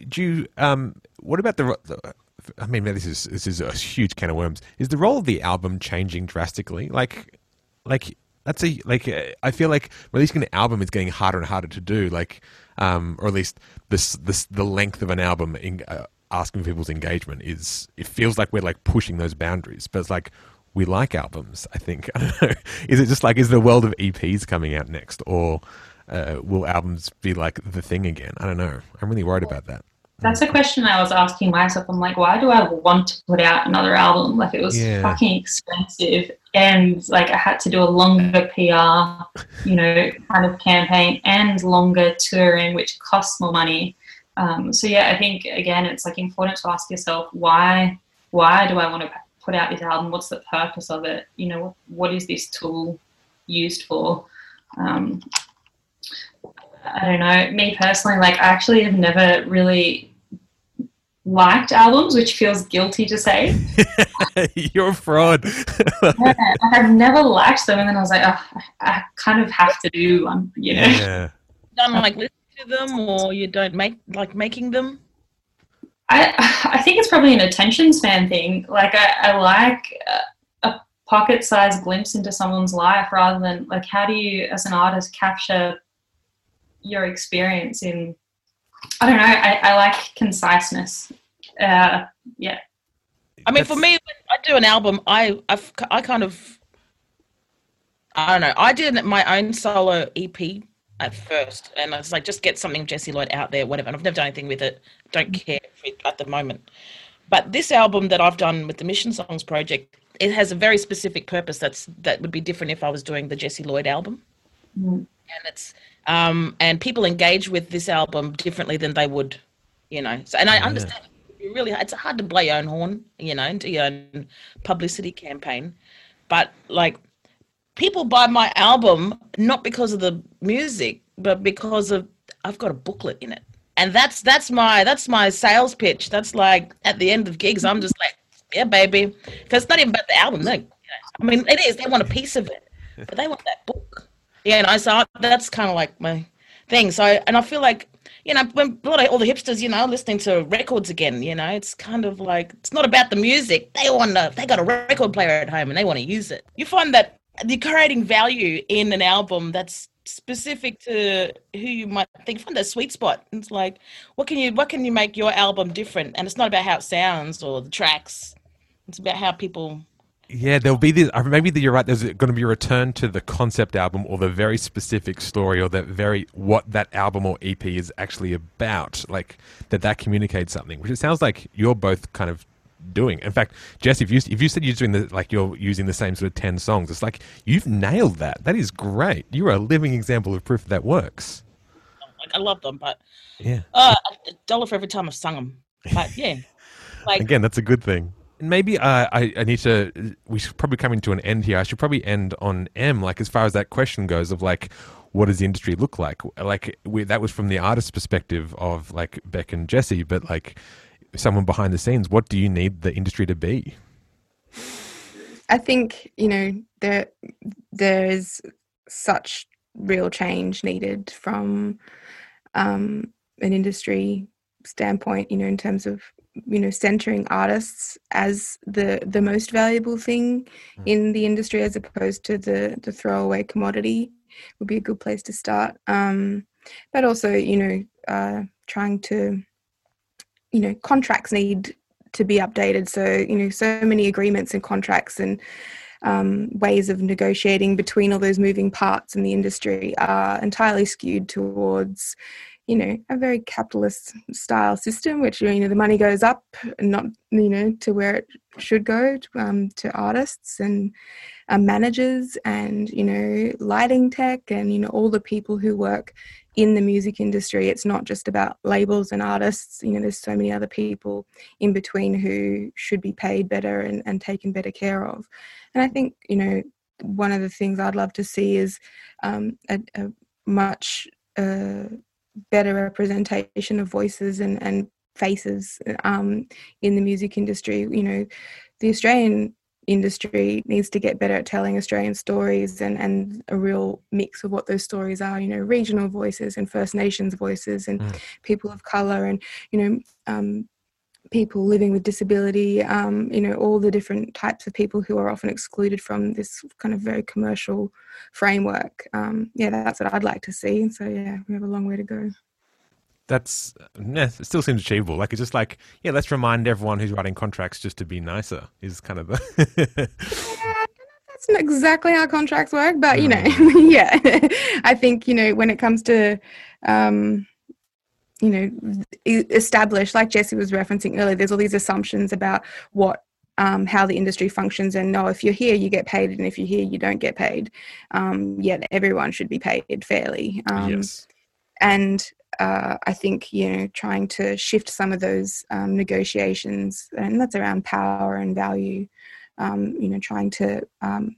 Do you um what about the, the I mean this is this is a huge can of worms. Is the role of the album changing drastically? Like like that's a like uh, I feel like releasing an album is getting harder and harder to do. Like um or at least this this the length of an album in uh, asking people's engagement is it feels like we're like pushing those boundaries but it's like we like albums i think. I don't know. Is it just like is the world of eps coming out next? Or uh, will albums be like the thing again? I don't know. I'm really worried about that that's a question i was asking myself. I'm like why do i want to put out another album? Like it was Yeah. fucking expensive. And like i had to do a longer pr you know kind of campaign and longer touring which costs more money. Um, so yeah i think again it's like important to ask yourself why why do i want to put out this album? What's the purpose of it? You know what, what is this tool used for? Um, i don't know. Me personally like i actually have never really liked albums which feels guilty to say You're a fraud. yeah, like I've never liked them, and then I was like, oh, I I kind of have to do one, you know. yeah. You don't like listen to them or you don't make like making them. I I think it's probably an attention span thing. Like I, I like a, a pocket-sized glimpse into someone's life rather than like how do you, as an artist, capture your experience in. I don't know. I, I like conciseness. Uh, yeah. I mean, for me, when I do an album, I I've, I kind of I don't know. I did my own solo EP at first, and I was like, just get something Jessie Lloyd out there, whatever. And I've never done anything with it. Don't care it at the moment. But this album that I've done with the Mission Songs project, it has a very specific purpose. That's that would be different if I was doing the Jessie Lloyd album. Mm. And it's um and people engage with this album differently than they would, you know. So and I Yeah. understand really it's hard to blow your own horn, you know, into your own publicity campaign. But like people buy my album not because of the music, but because of I've got a booklet in it. And that's that's my that's my sales pitch. That's like at the end of gigs, I'm just like, yeah, baby, because it's not even about the album. They, you know, I mean, it is. They want a piece of it, but they want that book. Yeah, and I saw that's kind of like my thing. So, and I feel like you know, when a lot of all the hipsters, you know, listening to records again, you know, it's kind of like it's not about the music. They want to. They got a record player at home and they want to use it. You find that you're creating value in an album that's specific to who you might think find that sweet spot it's like what can you what can you make your album different and it's not about how it sounds or the tracks it's about how people Yeah, there'll be this. uh, Maybe that you're right. There's going to be a return to the concept album or the very specific story or that very what that album or EP is actually about. Like that that communicates something, which it sounds like you're both kind of doing. In fact, Jess, if you if you said you're doing the like you're using the same sort of ten songs, it's like you've nailed that. That is great. You are a living example of proof that works. like, i love them but Yeah. uh, a dollar for every time i've sung them but yeah like Again, that's a good thing. Maybe uh, I, I need to. We should probably coming to an end here. I should probably end on M. Like as far as that question goes, of like, what does the industry look like? Like we, that was from the artist's perspective of like Bec and Jessie, but like someone behind the scenes, what do you need the industry to be? I think you know there there is such real change needed from um, an industry standpoint. You know, in terms of you know centering artists as the the most valuable thing Mm. in the industry as opposed to the the throwaway commodity would be a good place to start um but also you know uh trying to you know contracts need to be updated so you know so many agreements and contracts and um, ways of negotiating between all those moving parts in the industry are entirely skewed towards you know a very capitalist style system which you know the money goes up not you know to where it should go um, to artists and um, managers and you know lighting tech and you know all the people who work in the music industry. It's not just about labels and artists. You know there's so many other people in between who should be paid better and, and taken better care of. And i think you know one of the things i'd love to see is um, a, a much uh, better representation of voices and, and faces um, in the music industry. You know, the Australian industry needs to get better at telling Australian stories and, and a real mix of what those stories are, you know, regional voices and First Nations voices and Mm. people of colour and, you know, um, people living with disability, um, you know, all the different types of people who are often excluded from this kind of very commercial framework. Um, yeah, that's what I'd like to see. So, yeah, we have a long way to go. That's yeah, it still seems achievable. Like it's just like yeah, let's remind everyone who's writing contracts just to be nicer. Is kind of the That's not exactly how contracts work, but you know, Mm. yeah. I think you know when it comes to, um, you know, e- establish like Jessie was referencing earlier. There's all these assumptions about what. Um, how the industry functions, and no, if you're here, you get paid, and if you're here, you don't get paid. Um, yet everyone should be paid fairly. Um, yes. and uh, I think you know trying to shift some of those um, negotiations, and that's around power and value. Um, you know, trying to um,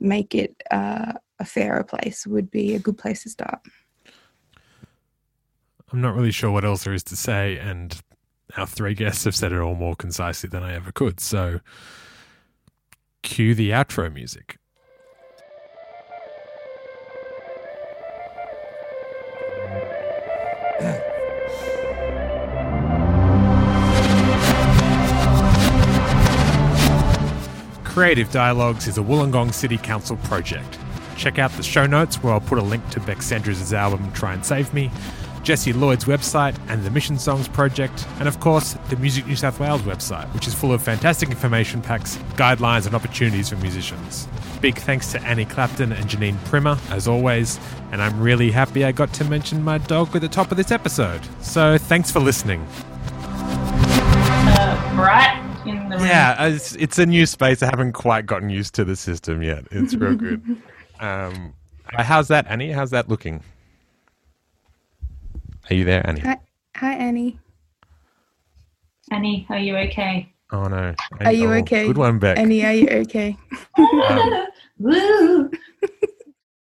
make it uh, a fairer place would be a good place to start. I'm not really sure what else there is to say, and our three guests have said it all more concisely than I ever could. So, cue the outro music. Creative Dialogues is a Wollongong City Council project. Check out the show notes where I'll put a link to Bec album Try and Save Me, Jessie Lloyd's website and the Mission Songs Project, and of course, the Music New South Wales website, which is full of fantastic information packs, guidelines, and opportunities for musicians. Big thanks to Annie Clapton and Janine Primer, as always, and I'm really happy I got to mention my dog at the top of this episode. So thanks for listening. Uh, right in the. Yeah, it's, it's a new space. I haven't quite gotten used to the system yet. It's real good. um, how's that, Annie? How's that looking? Are you there, Annie? Hi, hi Annie. Annie, are you okay? Oh no. Are you Oh, okay? Good one, Bec. Annie, are you okay? Um, Woo!